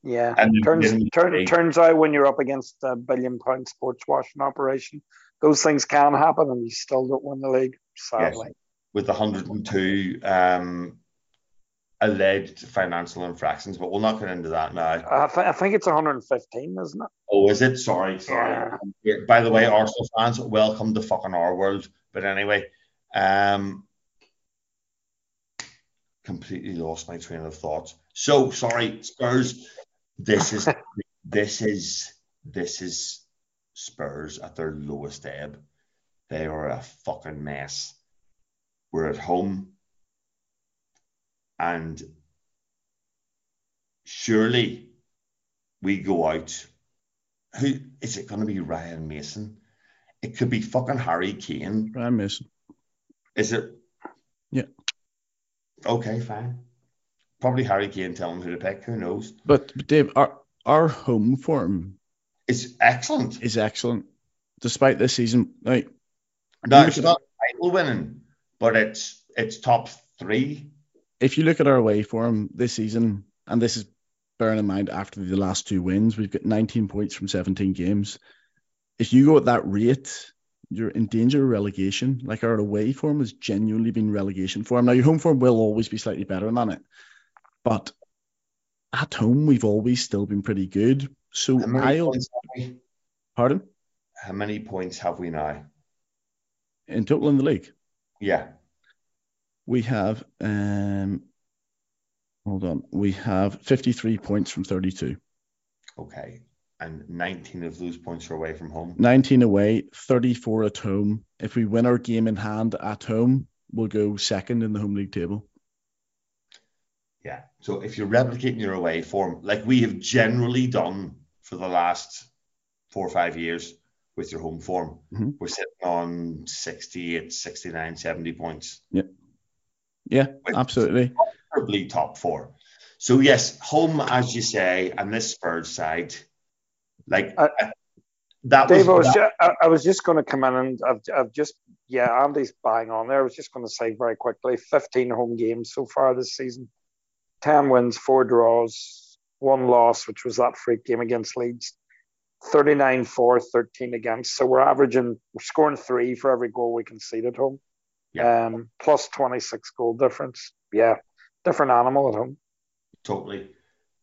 yeah, and turns turn, turns out when you're up against a billion pound sports washing operation, those things can happen, and you still don't win the league. Sadly, yes. with 102 um, alleged financial infractions, but we'll not get into that now. I, th- I think it's 115, isn't it? Oh, is it? Sorry, sorry. Yeah. By the way, Arsenal fans, welcome to fucking our world. But anyway, um, completely lost my train of thought. So sorry, Spurs this is this is this is Spurs at their lowest ebb. They are a fucking mess. We're at home, and surely we go out. Who is it going to be? Ryan Mason? It could be fucking Harry Kane. Ryan Mason. Is it? Yeah. Okay, fine probably Harry Kane telling who to pick. Who knows? But, but Dave, our our home form is excellent. Is excellent, despite this season. Like, no, it's not title winning, but it's it's top three. If you look at our away form this season, and this is bearing in mind after the last two wins, we've got 19 points from 17 games. If you go at that rate, you're in danger of relegation. Like our away form has genuinely been relegation form. Now your home form will always be slightly better than it, but at home, we've always still been pretty good. So I'll. Pardon? How many points have we now? In total in the league? Yeah. We have, um, hold on, we have 53 points from 32. Okay. And 19 of those points are away from home? 19 away, 34 at home. If we win our game in hand at home, we'll go second in the home league table. Yeah. So if you're replicating your away form, like we have generally done for the last four or five years with your home form, mm-hmm. we're sitting on 68, 69, 70 points. Yeah. Yeah, absolutely. Probably top four. So yes, home, as you say, and this Spurs side, like uh, that Dave, was. I was, just, I, I was just going to come in and I've, I've just yeah, Andy's buying on there. I was just going to say very quickly, 15 home games so far this season. 10 wins, four draws, one loss, which was that freak game against Leeds. 39 4, 13 against. So we're averaging, we're scoring three for every goal we concede at home. Yeah. Um, plus 26 goal difference. Yeah. Different animal at home. Totally.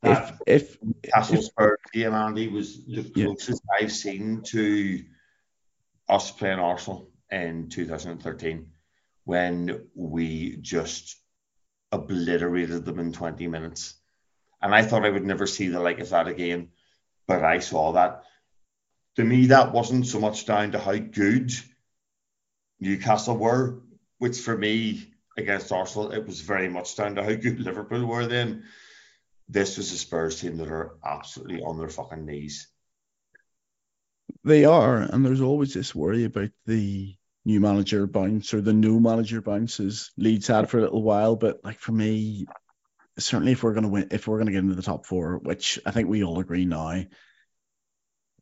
If, if Castle Spurs game, Andy, was the closest yeah. I've seen to us playing Arsenal in 2013 when we just obliterated them in 20 minutes. And I thought I would never see the like of that again, but I saw that. To me, that wasn't so much down to how good Newcastle were, which for me against Arsenal, it was very much down to how good Liverpool were then. This was a Spurs team that are absolutely on their fucking knees. They are, and there's always this worry about the new manager bounce or the new manager bounces Leeds had for a little while. But like for me, certainly if we're gonna win, if we're gonna get into the top four, which I think we all agree now,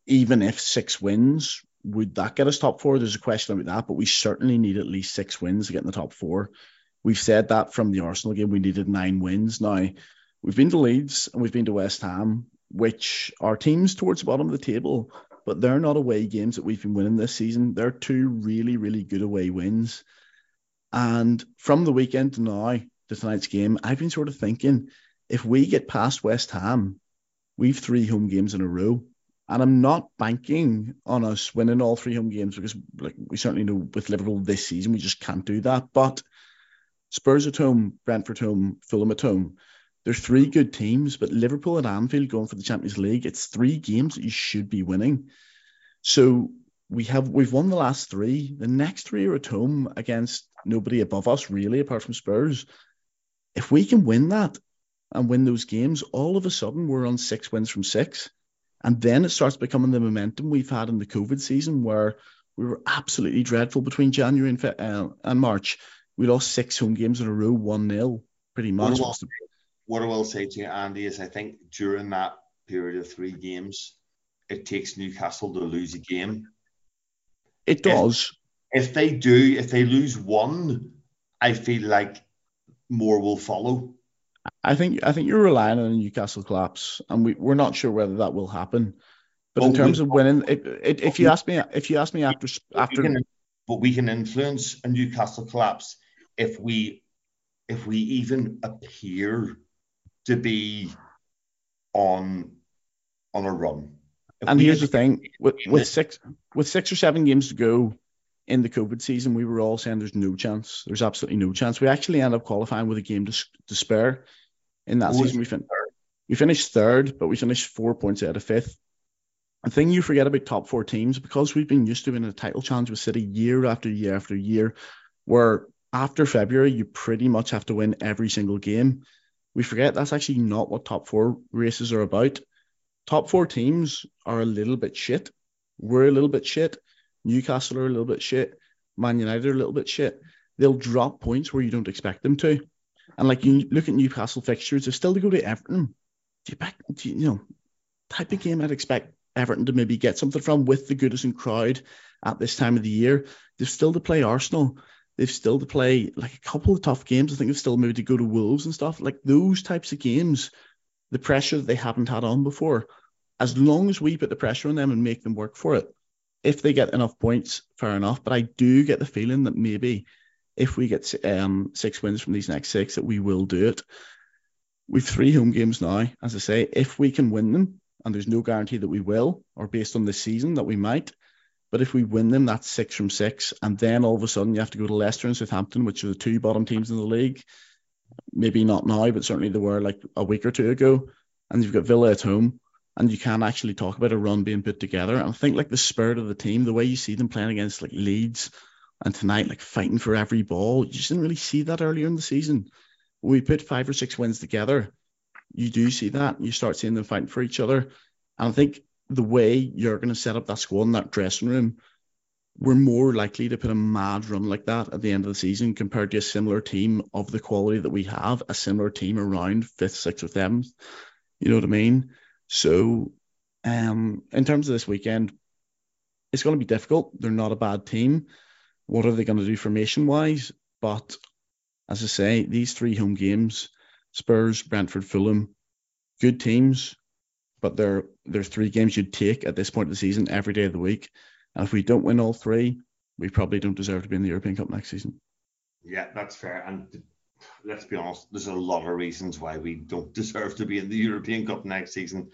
even if six wins, would that get us top four? There's a question about that, but we certainly need at least six wins to get in the top four. We've said that from the Arsenal game, we needed nine wins. Now we've been to Leeds and we've been to West Ham, which are teams towards the bottom of the table, but they're not away games that we've been winning this season. They're two really, really good away wins. And from the weekend to now, to tonight's game, I've been sort of thinking if we get past West Ham, we've three home games in a row. And I'm not banking on us winning all three home games because like we certainly know with Liverpool this season we just can't do that. But Spurs at home, Brentford home, Fulham at home. There's three good teams, but Liverpool and Anfield going for the Champions League. It's three games that you should be winning. So we have we've won the last three. The next three are at home against nobody above us, really, apart from Spurs. If we can win that and win those games, all of a sudden we're on six wins from six. And then it starts becoming the momentum we've had in the COVID season where we were absolutely dreadful between January and, uh, and March. We lost six home games in a row, 1 0, pretty much. What I, will, what I will say to you, Andy, is I think during that period of three games, it takes Newcastle to lose a game. It does. If, if they do, if they lose one, I feel like more will follow. I think I think you're relying on a Newcastle collapse, and we, we're not sure whether that will happen. But, in terms we, of winning, it, if you ask me, if you ask me after after, can, but we can influence a Newcastle collapse if we if we even appear to be on on a run. If and here's the thing: with, with six with six or seven games to go in the COVID season, we were all saying there's no chance. There's absolutely no chance. We actually end up qualifying with a game to, to spare in that season. We, fin- we finished third, but we finished four points out of fifth. The thing you forget about top four teams, because we've been used to in a title challenge with City year after year after year, where after February, you pretty much have to win every single game. We forget that's actually not what top four races are about. Top four teams are a little bit shit. We're a little bit shit. Newcastle are a little bit shit. Man United are a little bit shit. They'll drop points where you don't expect them to. And like you look at Newcastle fixtures, they're still to go to Everton. Do you back, do you, you know, type of game I'd expect Everton to maybe get something from with the Goodison crowd at this time of the year. They've still to play Arsenal. They've still to play like a couple of tough games. I think they've still maybe to go to Wolves and stuff. Like those types of games, the pressure that they haven't had on before. As long as we put the pressure on them and make them work for it, if they get enough points, fair enough. But I do get the feeling that maybe if we get um, six wins from these next six, that we will do it. We've three home games now. As I say, if we can win them, and there's no guarantee that we will, or based on this season that we might, but if we win them, that's six from six. And then all of a sudden, you have to go to Leicester and Southampton, which are the two bottom teams in the league. Maybe not now, but certainly they were like a week or two ago. And you've got Villa at home, and you can actually talk about a run being put together. And I think like the spirit of the team, the way you see them playing against like Leeds and tonight, like fighting for every ball, you just didn't really see that earlier in the season. We put five or six wins together, you do see that. You start seeing them fighting for each other. And I think the way you're going to set up that squad in that dressing room, we're more likely to put a mad run like that at the end of the season compared to a similar team of the quality that we have, a similar team around fifth, sixth, or seventh. You know what I mean? So, um, in terms of this weekend, it's going to be difficult. They're not a bad team. What are they going to do formation wise? But as I say, these three home games Spurs, Brentford, Fulham, good teams but there there's three games you'd take at this point of the season every day of the week. And if we don't win all three, we probably don't deserve to be in the European Cup next season. Yeah, that's fair. And let's be honest, there's a lot of reasons why we don't deserve to be in the European Cup next season.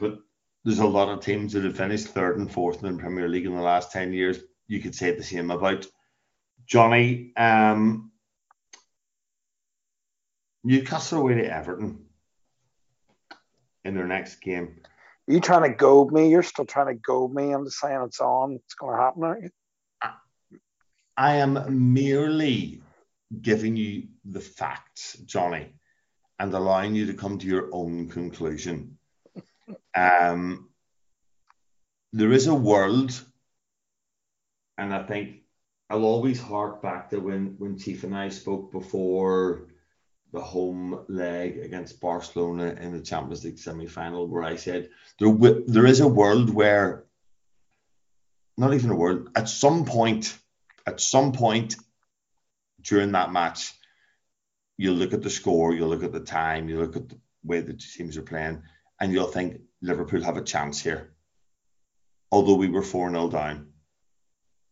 But there's a lot of teams that have finished third and fourth in the Premier League in the last 10 years. You could say the same about Johnny. Um, Newcastle away to Everton in their next game. Are you trying to goad me? You're still trying to goad me into saying it's on. It's going to happen, aren't you? I am merely giving you the facts, Johnny, and allowing you to come to your own conclusion. Um, there is a world, and I think I'll always hark back to when when Chief and I spoke before the home leg against Barcelona in the Champions League semi-final, where I said there w- there is a world where, not even a world, at some point, at some point during that match, you look at the score, you look at the time, you look at the way the teams are playing, and you'll think Liverpool have a chance here. Although we were 4 0 down.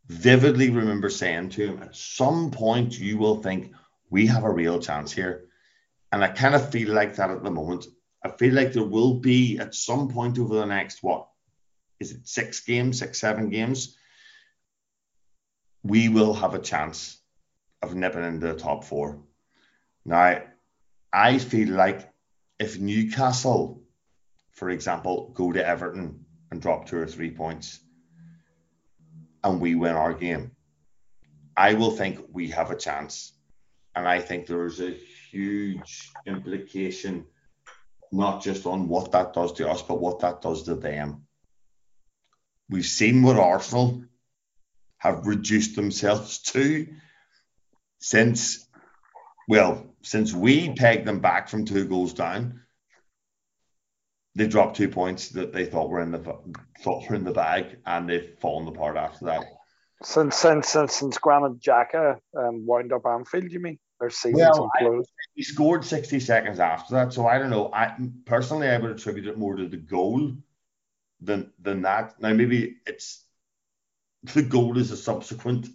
Vividly remember saying to him, at some point you will think we have a real chance here. And I kind of feel like that at the moment. I feel like there will be at some point over the next, what is it, six games, six, seven games? We will have a chance of nipping into the top four. Now, I feel like if Newcastle, for example, go to Everton and drop two or three points and we win our game, I will think we have a chance. And I think there's a huge implication, not just on what that does to us, but what that does to them. We've seen what Arsenal have reduced themselves to since, well, since we pegged them back from two goals down. They dropped two points that they thought were in the thought were in the bag, and they've fallen apart after that. Since since since, since Granit Xhaka um, wound up Anfield, you mean? Their season's Well, imploded. He scored 60 seconds after that, so I don't know. I personally I would attribute it more to the goal than than that. Now maybe it's the goal is a subsequent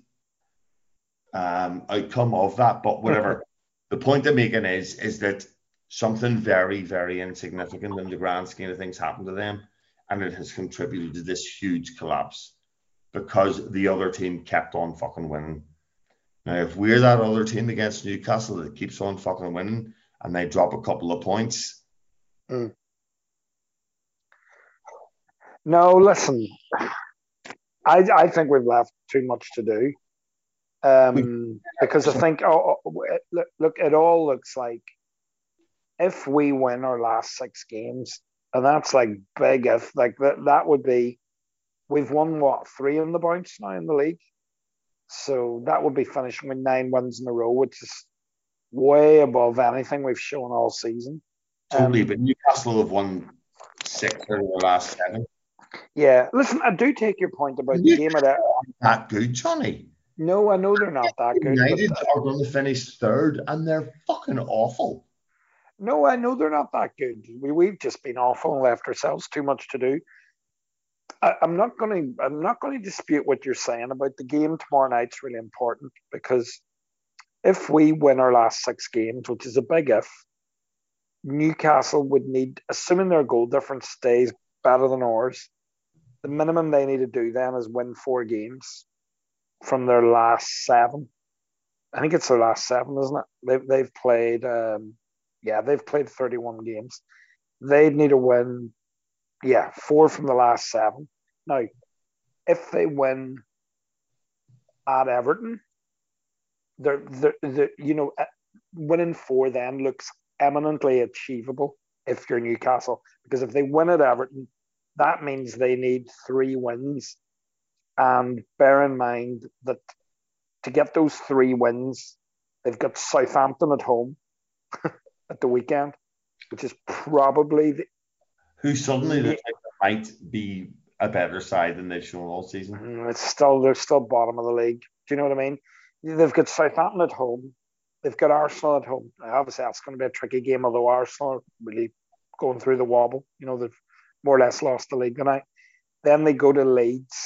um, outcome of that, but whatever. the point I'm making is is that something very very insignificant in the grand scheme of things happened to them, and it has contributed to this huge collapse because the other team kept on fucking winning. Now, if we're that other team against Newcastle that keeps on fucking winning and they drop a couple of points, No, listen. I I think we've left too much to do. Um, because I think oh, oh, look, look, it all looks like if we win our last six games, and that's like big if like that that would be we've won what three in the bounce now in the league, so that would be finishing with nine wins in a row, which is way above anything we've shown all season. totally. Um, but Newcastle have won six out of the last seven. Yeah, listen, I do take your point about the game. At That good, Johnny. no, I know they're not that good. but- United are going to finish third and they're fucking awful. No, I know they're not that good. We, we've just been awful and left ourselves too much to do. I, I'm not going to. I'm not going to dispute what you're saying about the game tomorrow night's really important because if we win our last six games, which is a big if, Newcastle would need, assuming their goal difference stays better than ours, the minimum they need to do then is win four games from their last seven. I think it's their last seven, isn't it? They've they've played. Um, yeah, they've played 31 games. They'd need to win, yeah, four from the last seven. Now, if they win at Everton, they're, they're, they're you know, uh, winning four then looks eminently achievable if you're Newcastle. Because if they win at Everton, that means they need three wins. And bear in mind that to get those three wins, they've got Southampton at home at the weekend, which is probably the, Who suddenly Yeah. look like they might be a better side than they've shown all season. Mm, it's still they're still bottom of the league. Do you know what I mean? They've got Southampton at home. They've got Arsenal at home. Obviously, that's going to be a tricky game, although Arsenal are really going through the wobble. You know, they've more or less lost the league tonight. Then they go to Leeds.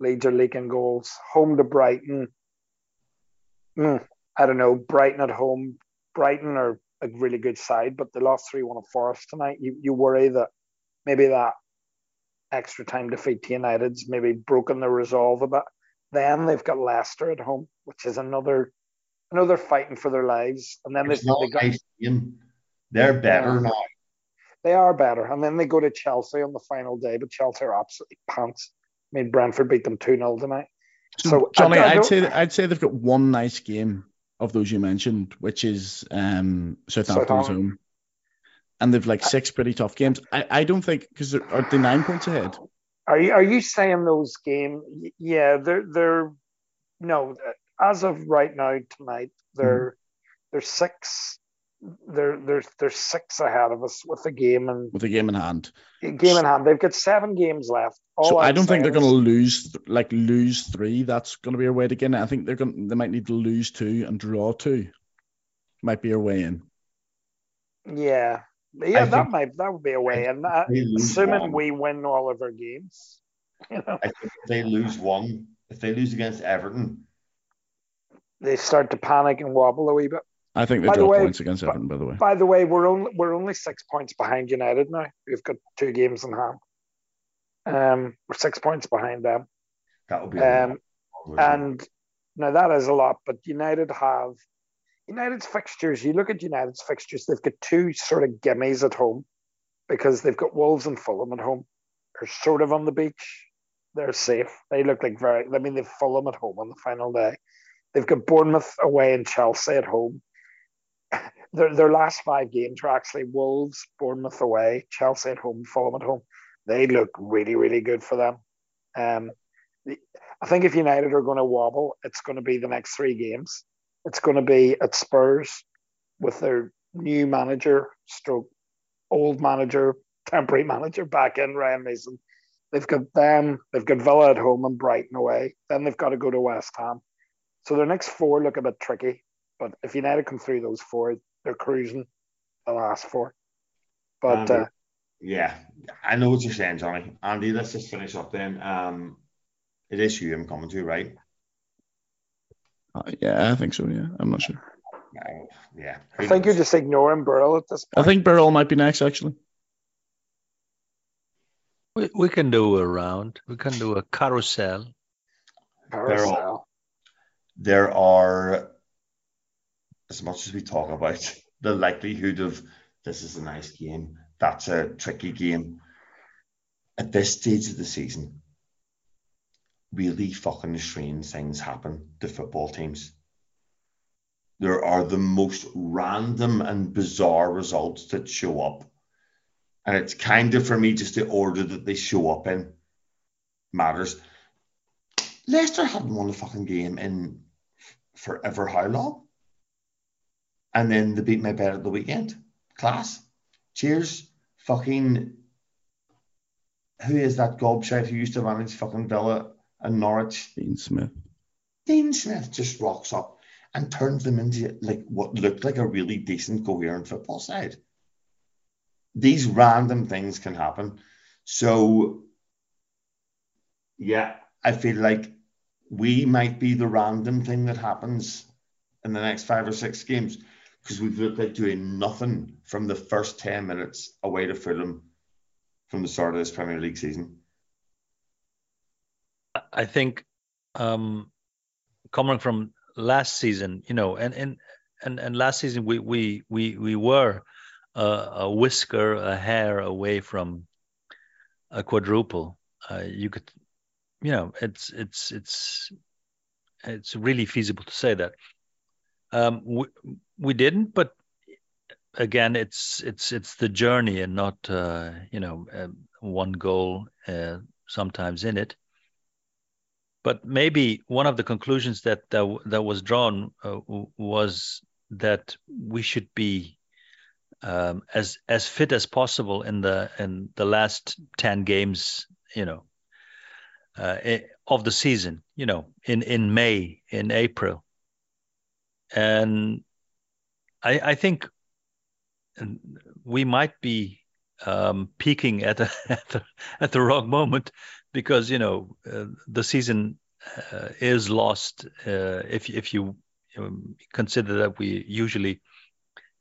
Leeds are leaking goals. Home to Brighton. Mm, I don't know. Brighton at home. Brighton are a really good side, but they lost 3 1 at Forest tonight. You, you worry that maybe that extra time defeat to United's maybe broken their resolve a bit. Then they've got Leicester at home, which is another another fighting for their lives. And then they've, It's they've a got nice game. They're better Yeah. now. They are better, and then they go to Chelsea on the final day, but Chelsea are absolutely pants. I mean, Brentford beat them two 0 tonight. So, So, Johnny, I- I I'd say I'd say they've got one nice game of those you mentioned, which is um, Southampton's Southampton. home, and they've like six pretty tough games. I, I don't think because are they nine points ahead? Are you are you saying those game? Yeah, they're they're no. As of right now tonight, they're they're six. They're they're they're six ahead of us with the game and with a game in hand. game in hand. They've got seven games left. All so I don't think they're going to lose like lose three. That's going to be our way to get in. I think they're going. They might need to lose two and draw two. Might be our way in. Yeah, yeah, that might that would be a way. And uh, They lose assuming one. we win all of our games, you know, I think if they lose one, if they lose against Everton, they start to panic and wobble a wee bit. I think they By the way, points against Everton. By the way, By the way, we're only we're only six points behind United now. We've got two games in hand. Um, we're six points behind them. that would be. Um, lot. and now that is a lot, but United have United's fixtures. You look at United's fixtures; they've got two sort of gimmies at home because they've got Wolves and Fulham at home. They're sort of on the beach. They're safe. They look like very. I mean, they've Fulham at home on the final day. They've got Bournemouth away and Chelsea at home. Their their last five games are actually Wolves, Bournemouth away, Chelsea at home, Fulham at home. They look really, really good for them. Um, I think if United are going to wobble, it's going to be the next three games. It's going to be at Spurs with their new manager, stroke old manager, temporary manager back in Ryan Mason. They've got them, they've got Villa at home and Brighton away. Then they've got to go to West Ham. So their next four look a bit tricky. But if United come through those four, they're cruising the last four. But Um, uh, Yeah, I know what you're saying, Johnny. Andy, let's just finish up then. Um, it is you I'm coming to, right? Uh, yeah, I think so. Yeah, I'm not sure. Uh, yeah. I think you're just ignoring Birol at this point. I think Birol might be next actually. We, we can do a round. We can do a carousel. Carousel. there are, as much as we talk about the likelihood of this is a nice game, that's a tricky game. At this stage of the season, really fucking strange things happen to football teams. There are the most random and bizarre results that show up. And it's kind of for me just the order that they show up in matters. Leicester hadn't won a fucking game in forever how long? And then they beat my bed at the weekend. Class. Cheers. Fucking who is that gobshite who used to manage fucking Villa and Norwich? Dean Smith. Dean Smith just rocks up and turns them into like what looked like a really decent, coherent football side. These random things can happen. So, yeah, I feel like we might be the random thing that happens in the next five or six games because we've looked like doing nothing from the first 10 minutes away to Fulham from the start of this Premier League season. I think um, coming from last season, you know, and and and, and last season we we we we were a whisker, a hair away from a quadruple. Uh, you could, you know, it's it's it's it's really feasible to say that. Um, we didn't, but again, it's it's it's the journey and not uh, you know uh, one goal uh, sometimes in it. But maybe one of the conclusions that that, that was drawn uh, was that we should be um, as as fit as possible in the in the last 10 games you know uh, of the season you know in in May in April. And I I think we might be um, peaking at, a, at the at the wrong moment because you know uh, the season uh, is lost uh, if if you um, consider that we usually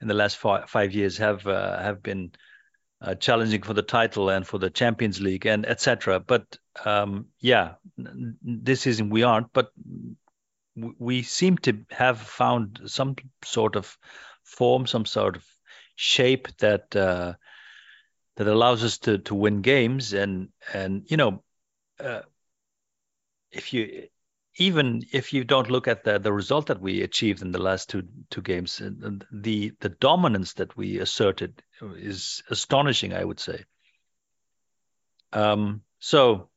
in the last five, five years have uh, have been uh, challenging for the title and for the Champions League and etc. But um, yeah, this season we aren't. But we seem to have found some sort of form, some sort of shape that uh, that allows us to to win games. And and you know uh, if you even if you don't look at the the result that we achieved in the last two two games the the dominance that we asserted is astonishing i would say. Um so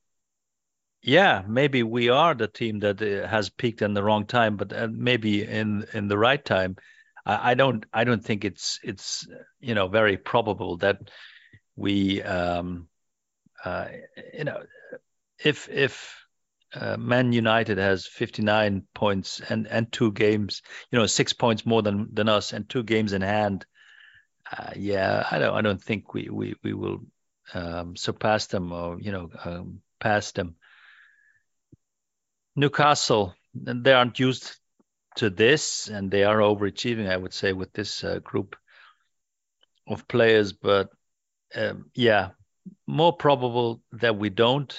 yeah maybe we are the team that uh, has peaked in the wrong time but uh, maybe in in the right time I, I don't i don't think it's it's you know very probable that we um, uh, you know if if uh, Man United has 59 points and and two games, you know, six points more than than us and two games in hand. Uh, yeah, I don't I don't think we we we will um, surpass them or you know um, pass them. Newcastle, they aren't used to this, and they are overachieving, I would say, with this uh, group of players. But um, yeah, more probable that we don't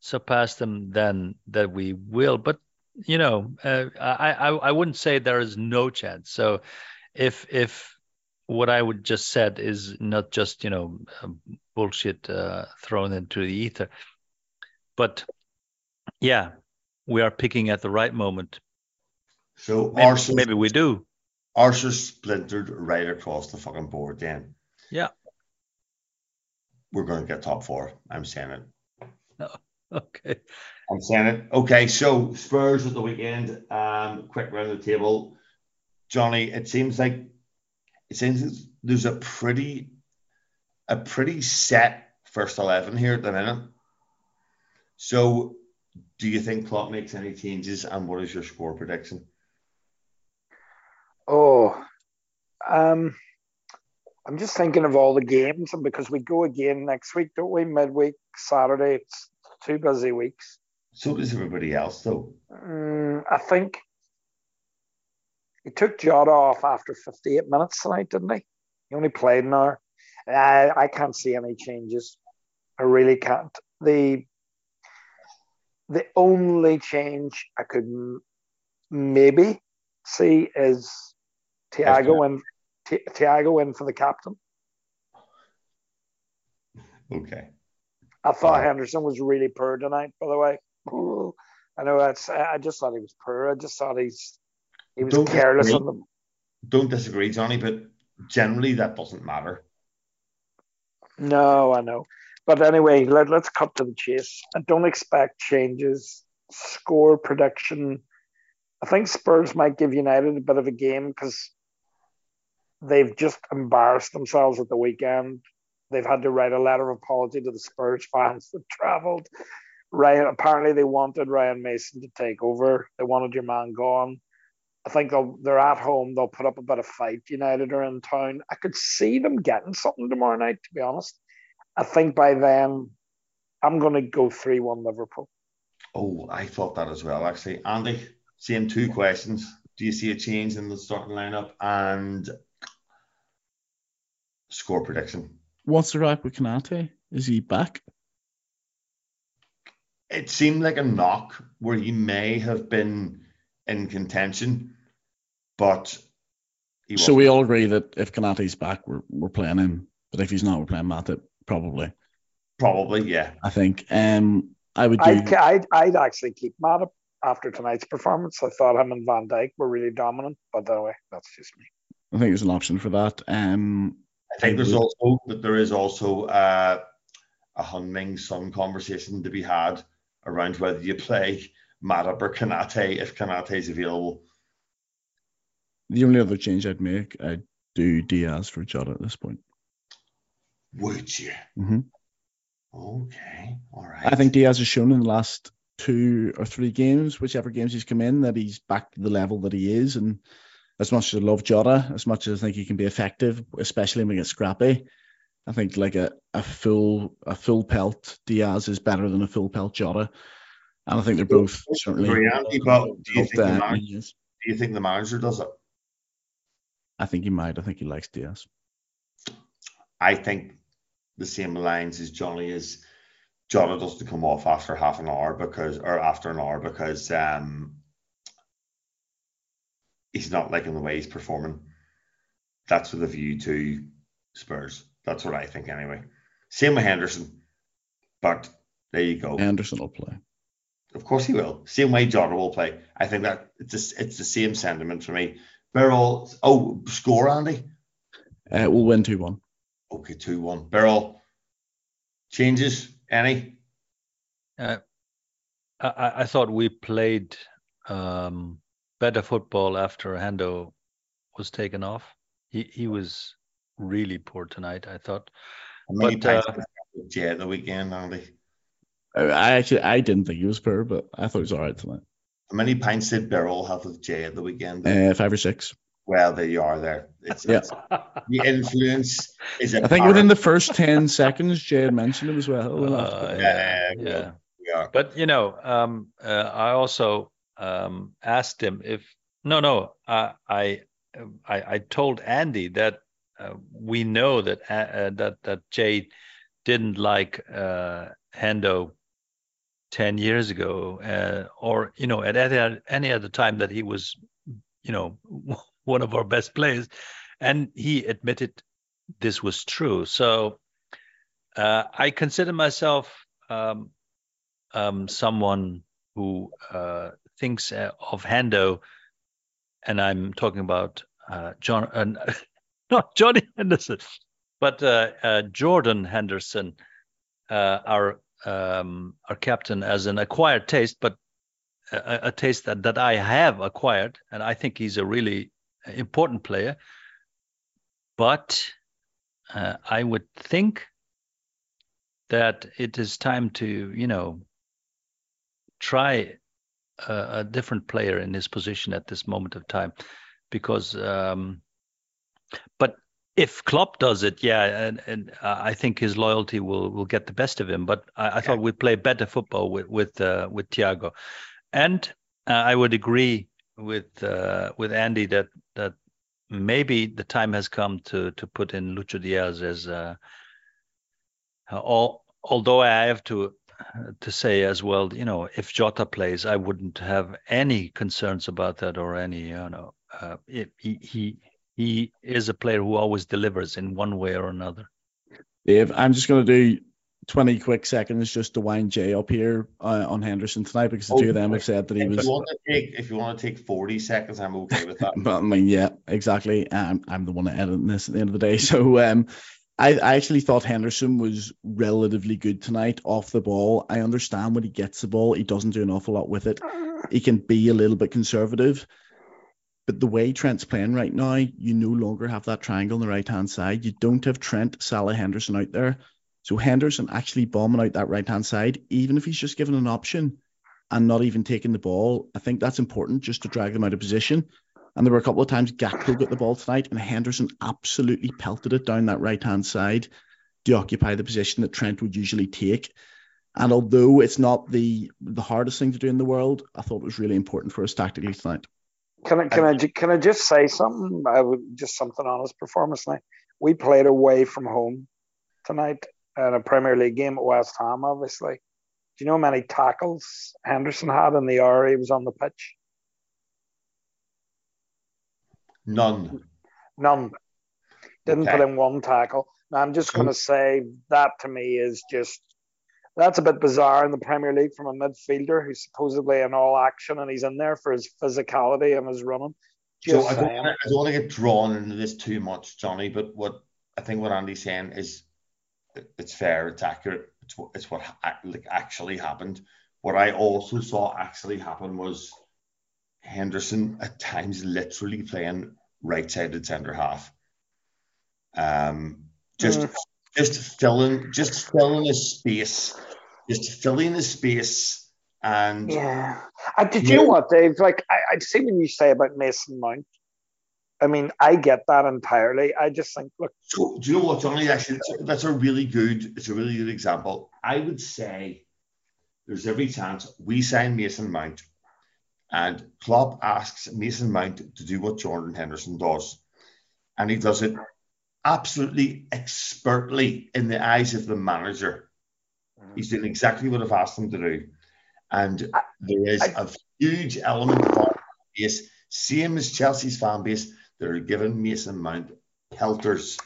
surpass them than that we will. But you know, uh, I, I I wouldn't say there is no chance. So if if what I would just said is not just you know bullshit uh, thrown into the ether, but yeah, we are picking at the right moment. So maybe, Arsenal, maybe we do. Arsenal splintered right across the fucking board. Then yeah, we're going to get top four. I'm saying it. No. Okay. I'm saying it. Okay, so Spurs at the weekend. Um, quick round the table. Johnny, it seems like it seems there's a pretty a pretty set first eleven here at the minute. So, do you think Klopp makes any changes, and what is your score prediction? Oh, um, I'm just thinking of all the games, and because we go again next week, don't we? Midweek Saturday, it's two busy weeks. So does everybody else, though. Um, I think he took Jota off after 58 minutes tonight, didn't he? He only played an hour. I, I can't see any changes. I really can't. The the only change I could maybe see is Thiago in T- Thiago in for the captain. Okay. I thought Henderson was really poor tonight. By the way, I know that's. I just thought he was poor. I just thought he's he was Don't careless disagree. on them. Don't disagree, Johnny, but generally that doesn't matter. No, I know. But anyway, let, let's cut to the chase. I don't expect changes. Score prediction. I think Spurs might give United a bit of a game because they've just embarrassed themselves at the weekend. They've had to write a letter of apology to the Spurs fans that travelled. Ryan apparently they wanted Ryan Mason to take over. They wanted your man gone. I think they'll they're at home. They'll put up a bit of fight. United are in town. I could see them getting something tomorrow night. To be honest, I think by then I'm going to go three one Liverpool. Oh, I thought that as well, actually. Andy, same two questions. Do you see a change in the starting lineup and score prediction? What's the rap with Konaté? Is he back? It seemed like a knock where he may have been in contention, but he So we all agree that if Konaté's back, we're, we're playing him. But if he's not, we're playing Matip, probably. probably, yeah. I think. Um, I would do. I'd, I'd I'd actually keep Matip after tonight's performance. I thought him and Van Dijk were really dominant. But anyway, that's just me. I think there's an option for that. Um, I think there's also that there is also uh, a Hunming Sun conversation to be had around whether you play Matip or Konaté if Konaté is available. the only other change I'd make, I'd do Diaz for Jota at this point. Would you? hmm Okay, all right. I think Diaz has shown in the last two or three games, whichever games he's come in, that he's back to the level that he is. And as much as I love Jota, as much as I think he can be effective, especially when he gets scrappy, I think like a, a full a full pelt Diaz is better than a full pelt Jota. And I think they're both certainly. But do you think the man- yes. Do you think the manager does it? I think he might. I think he likes Diaz. I think the same lines as Johnny is. Jota doesn't come off after half an hour because, or after an hour because um, he's not liking the way he's performing. That's with a view to Spurs. That's what I think anyway. Same with Henderson. But there you go. Henderson will play. Of course he will. Same way Jota will play. I think that it's just, it's the same sentiment for me. Birol, oh, score, Andy. Uh, we'll win two one. Okay, two one. Birol, changes any? Uh, I, I thought we played um, better football after Hendo was taken off. He he was really poor tonight. I thought. How many But, pints did Jay the weekend, Andy? Uh, I actually I didn't think he was poor, but I thought he was all right tonight. How many pints did Birol have with Jay at the weekend? Uh, five or six. well, there you are. There, it's, Yeah. it's the influence is. I think within the first ten seconds, Jay had mentioned him as well. We'll have to Uh, yeah, Yeah, yeah. yeah. But you know, um, uh, I also um, asked him if no, no. I, I I told Andy that uh, we know that uh, uh, that that Jay didn't like uh, Hendo ten years ago, uh, or you know, at any any other time that he was, you know, one of our best players, and he admitted this was true. So I consider myself. Um, um, someone who uh, thinks uh, of Hendo, and I'm talking about uh, John, uh, not Johnny Henderson, but uh, uh, Jordan Henderson, uh, our um, our captain, as an acquired taste, but a, a taste that, that I have acquired, and I think he's a really important player. But uh, I would think that it is time to, you know, try a, a different player in his position at this moment of time, because. Um, but if Klopp does it, yeah, and, and uh, I think his loyalty will will get the best of him. But I, I thought we'd play better football with with uh, with Thiago, and uh, I would agree with uh, with Andy that that maybe the time has come to to put in Lucho Diaz as uh, all, although I have to to say as well, you know, if Jota plays, I wouldn't have any concerns about that or any, you know, uh, it, he he he is a player who always delivers in one way or another. Dave, I'm just going to do 20 quick seconds just to wind Jay up here uh, on Henderson tonight because the Oh, two of them have said that he If was. you want to take, if you want to take forty seconds, I'm okay with that. But I mean, yeah, exactly. I'm, I'm the one editing this at the end of the day. So um, I, I actually thought Henderson was relatively good tonight off the ball. I understand when he gets the ball, he doesn't do an awful lot with it. He can be a little bit conservative. But the way Trent's playing right now, you no longer have that triangle on the right hand side. You don't have Trent, Salah, Henderson out there. So Henderson actually bombing out that right hand side, even if he's just given an option and not even taking the ball, I think that's important just to drag them out of position. And there were a couple of times Gakpo got the ball tonight, and Henderson absolutely pelted it down that right hand side to occupy the position that Trent would usually take. And although it's not the the hardest thing to do in the world, I thought it was really important for us tactically tonight. Can I can I can I just say something? I would just something on his performance tonight. We played away from home tonight in a Premier League game at West Ham. Obviously, do you know how many tackles Henderson had in the hour he was on the pitch? None. None. Didn't Okay. put in one tackle. Now I'm just going to hmm. say that to me is just that's a bit bizarre in the Premier League from a midfielder who's supposedly in all action and he's in there for his physicality and his running. So I don't, I don't want to get drawn into this too much, Johnny. But what I think what Andy's saying is, it's fair, it's accurate, it's what it's what like actually happened. What I also saw actually happen was Henderson at times literally playing right-sided centre half. Um, just Mm. just filling just filling his space, just filling his space, and Yeah. Uh, did you know what, Dave? Like, I, I see when you say about Mason Mount. I mean, I get that entirely. I just think, look, So, do you know what, Johnny? Actually, that's a, that's a really good. It's a really good example. I would say there's every chance we sign Mason Mount, and Klopp asks Mason Mount to do what Jordan Henderson does, and he does it absolutely expertly in the eyes of the manager. He's doing exactly what I've asked him to do, and there is I- a huge element of our fan base, same as Chelsea's fan base, that are giving Mason Mount pelters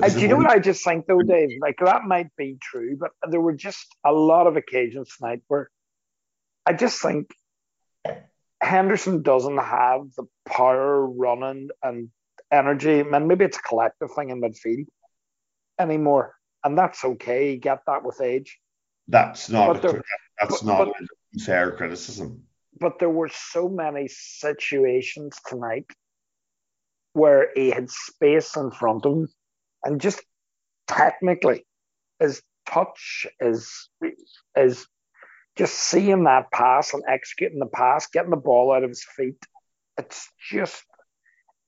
Uh, do you know what I just think though, Dave? Like that might be true, but there were just a lot of occasions tonight where I just think Henderson doesn't have the power running and energy. Man, maybe it's a collective thing in midfield anymore, and that's okay. You get that with age. That's not there, that's but, not but, fair criticism. But there were so many situations tonight where he had space in front of him and just technically his touch is is just seeing that pass and executing the pass, getting the ball out of his feet. It's just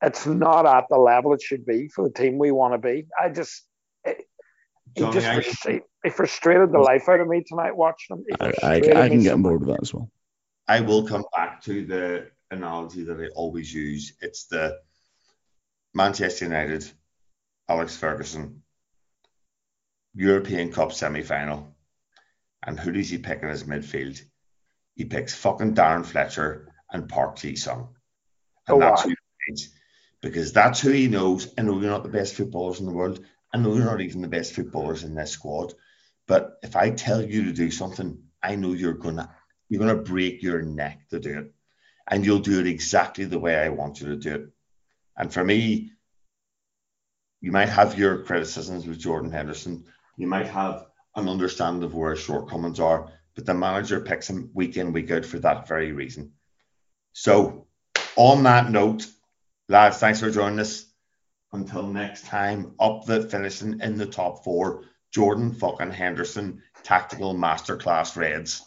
it's not at the level it should be for the team we want to be. I just it, Johnny, he just frustrated, he frustrated the life out of me tonight watching him. I, I, I, can get on board with that as well. I will come back to the analogy that I always use. It's the Manchester United, Alex Ferguson, European Cup semi final. And who does he pick in his midfield? He picks fucking Darren Fletcher and Park Ji Sung. And oh, that's wow. who he picks because that's who he knows. I know you're not the best footballers in the world. I know you're not even the best footballers in this squad. But if I tell you to do something, I know you're gonna you're gonna break your neck to do it. And you'll do it exactly the way I want you to do it. And for me, you might have your criticisms with Jordan Henderson. You might have an understanding of where his shortcomings are, but the manager picks him week in, week out for that very reason. So, on that note, lads, thanks for joining us. Until next time, up the finishing in the top four, Jordan fucking Henderson, tactical masterclass Reds.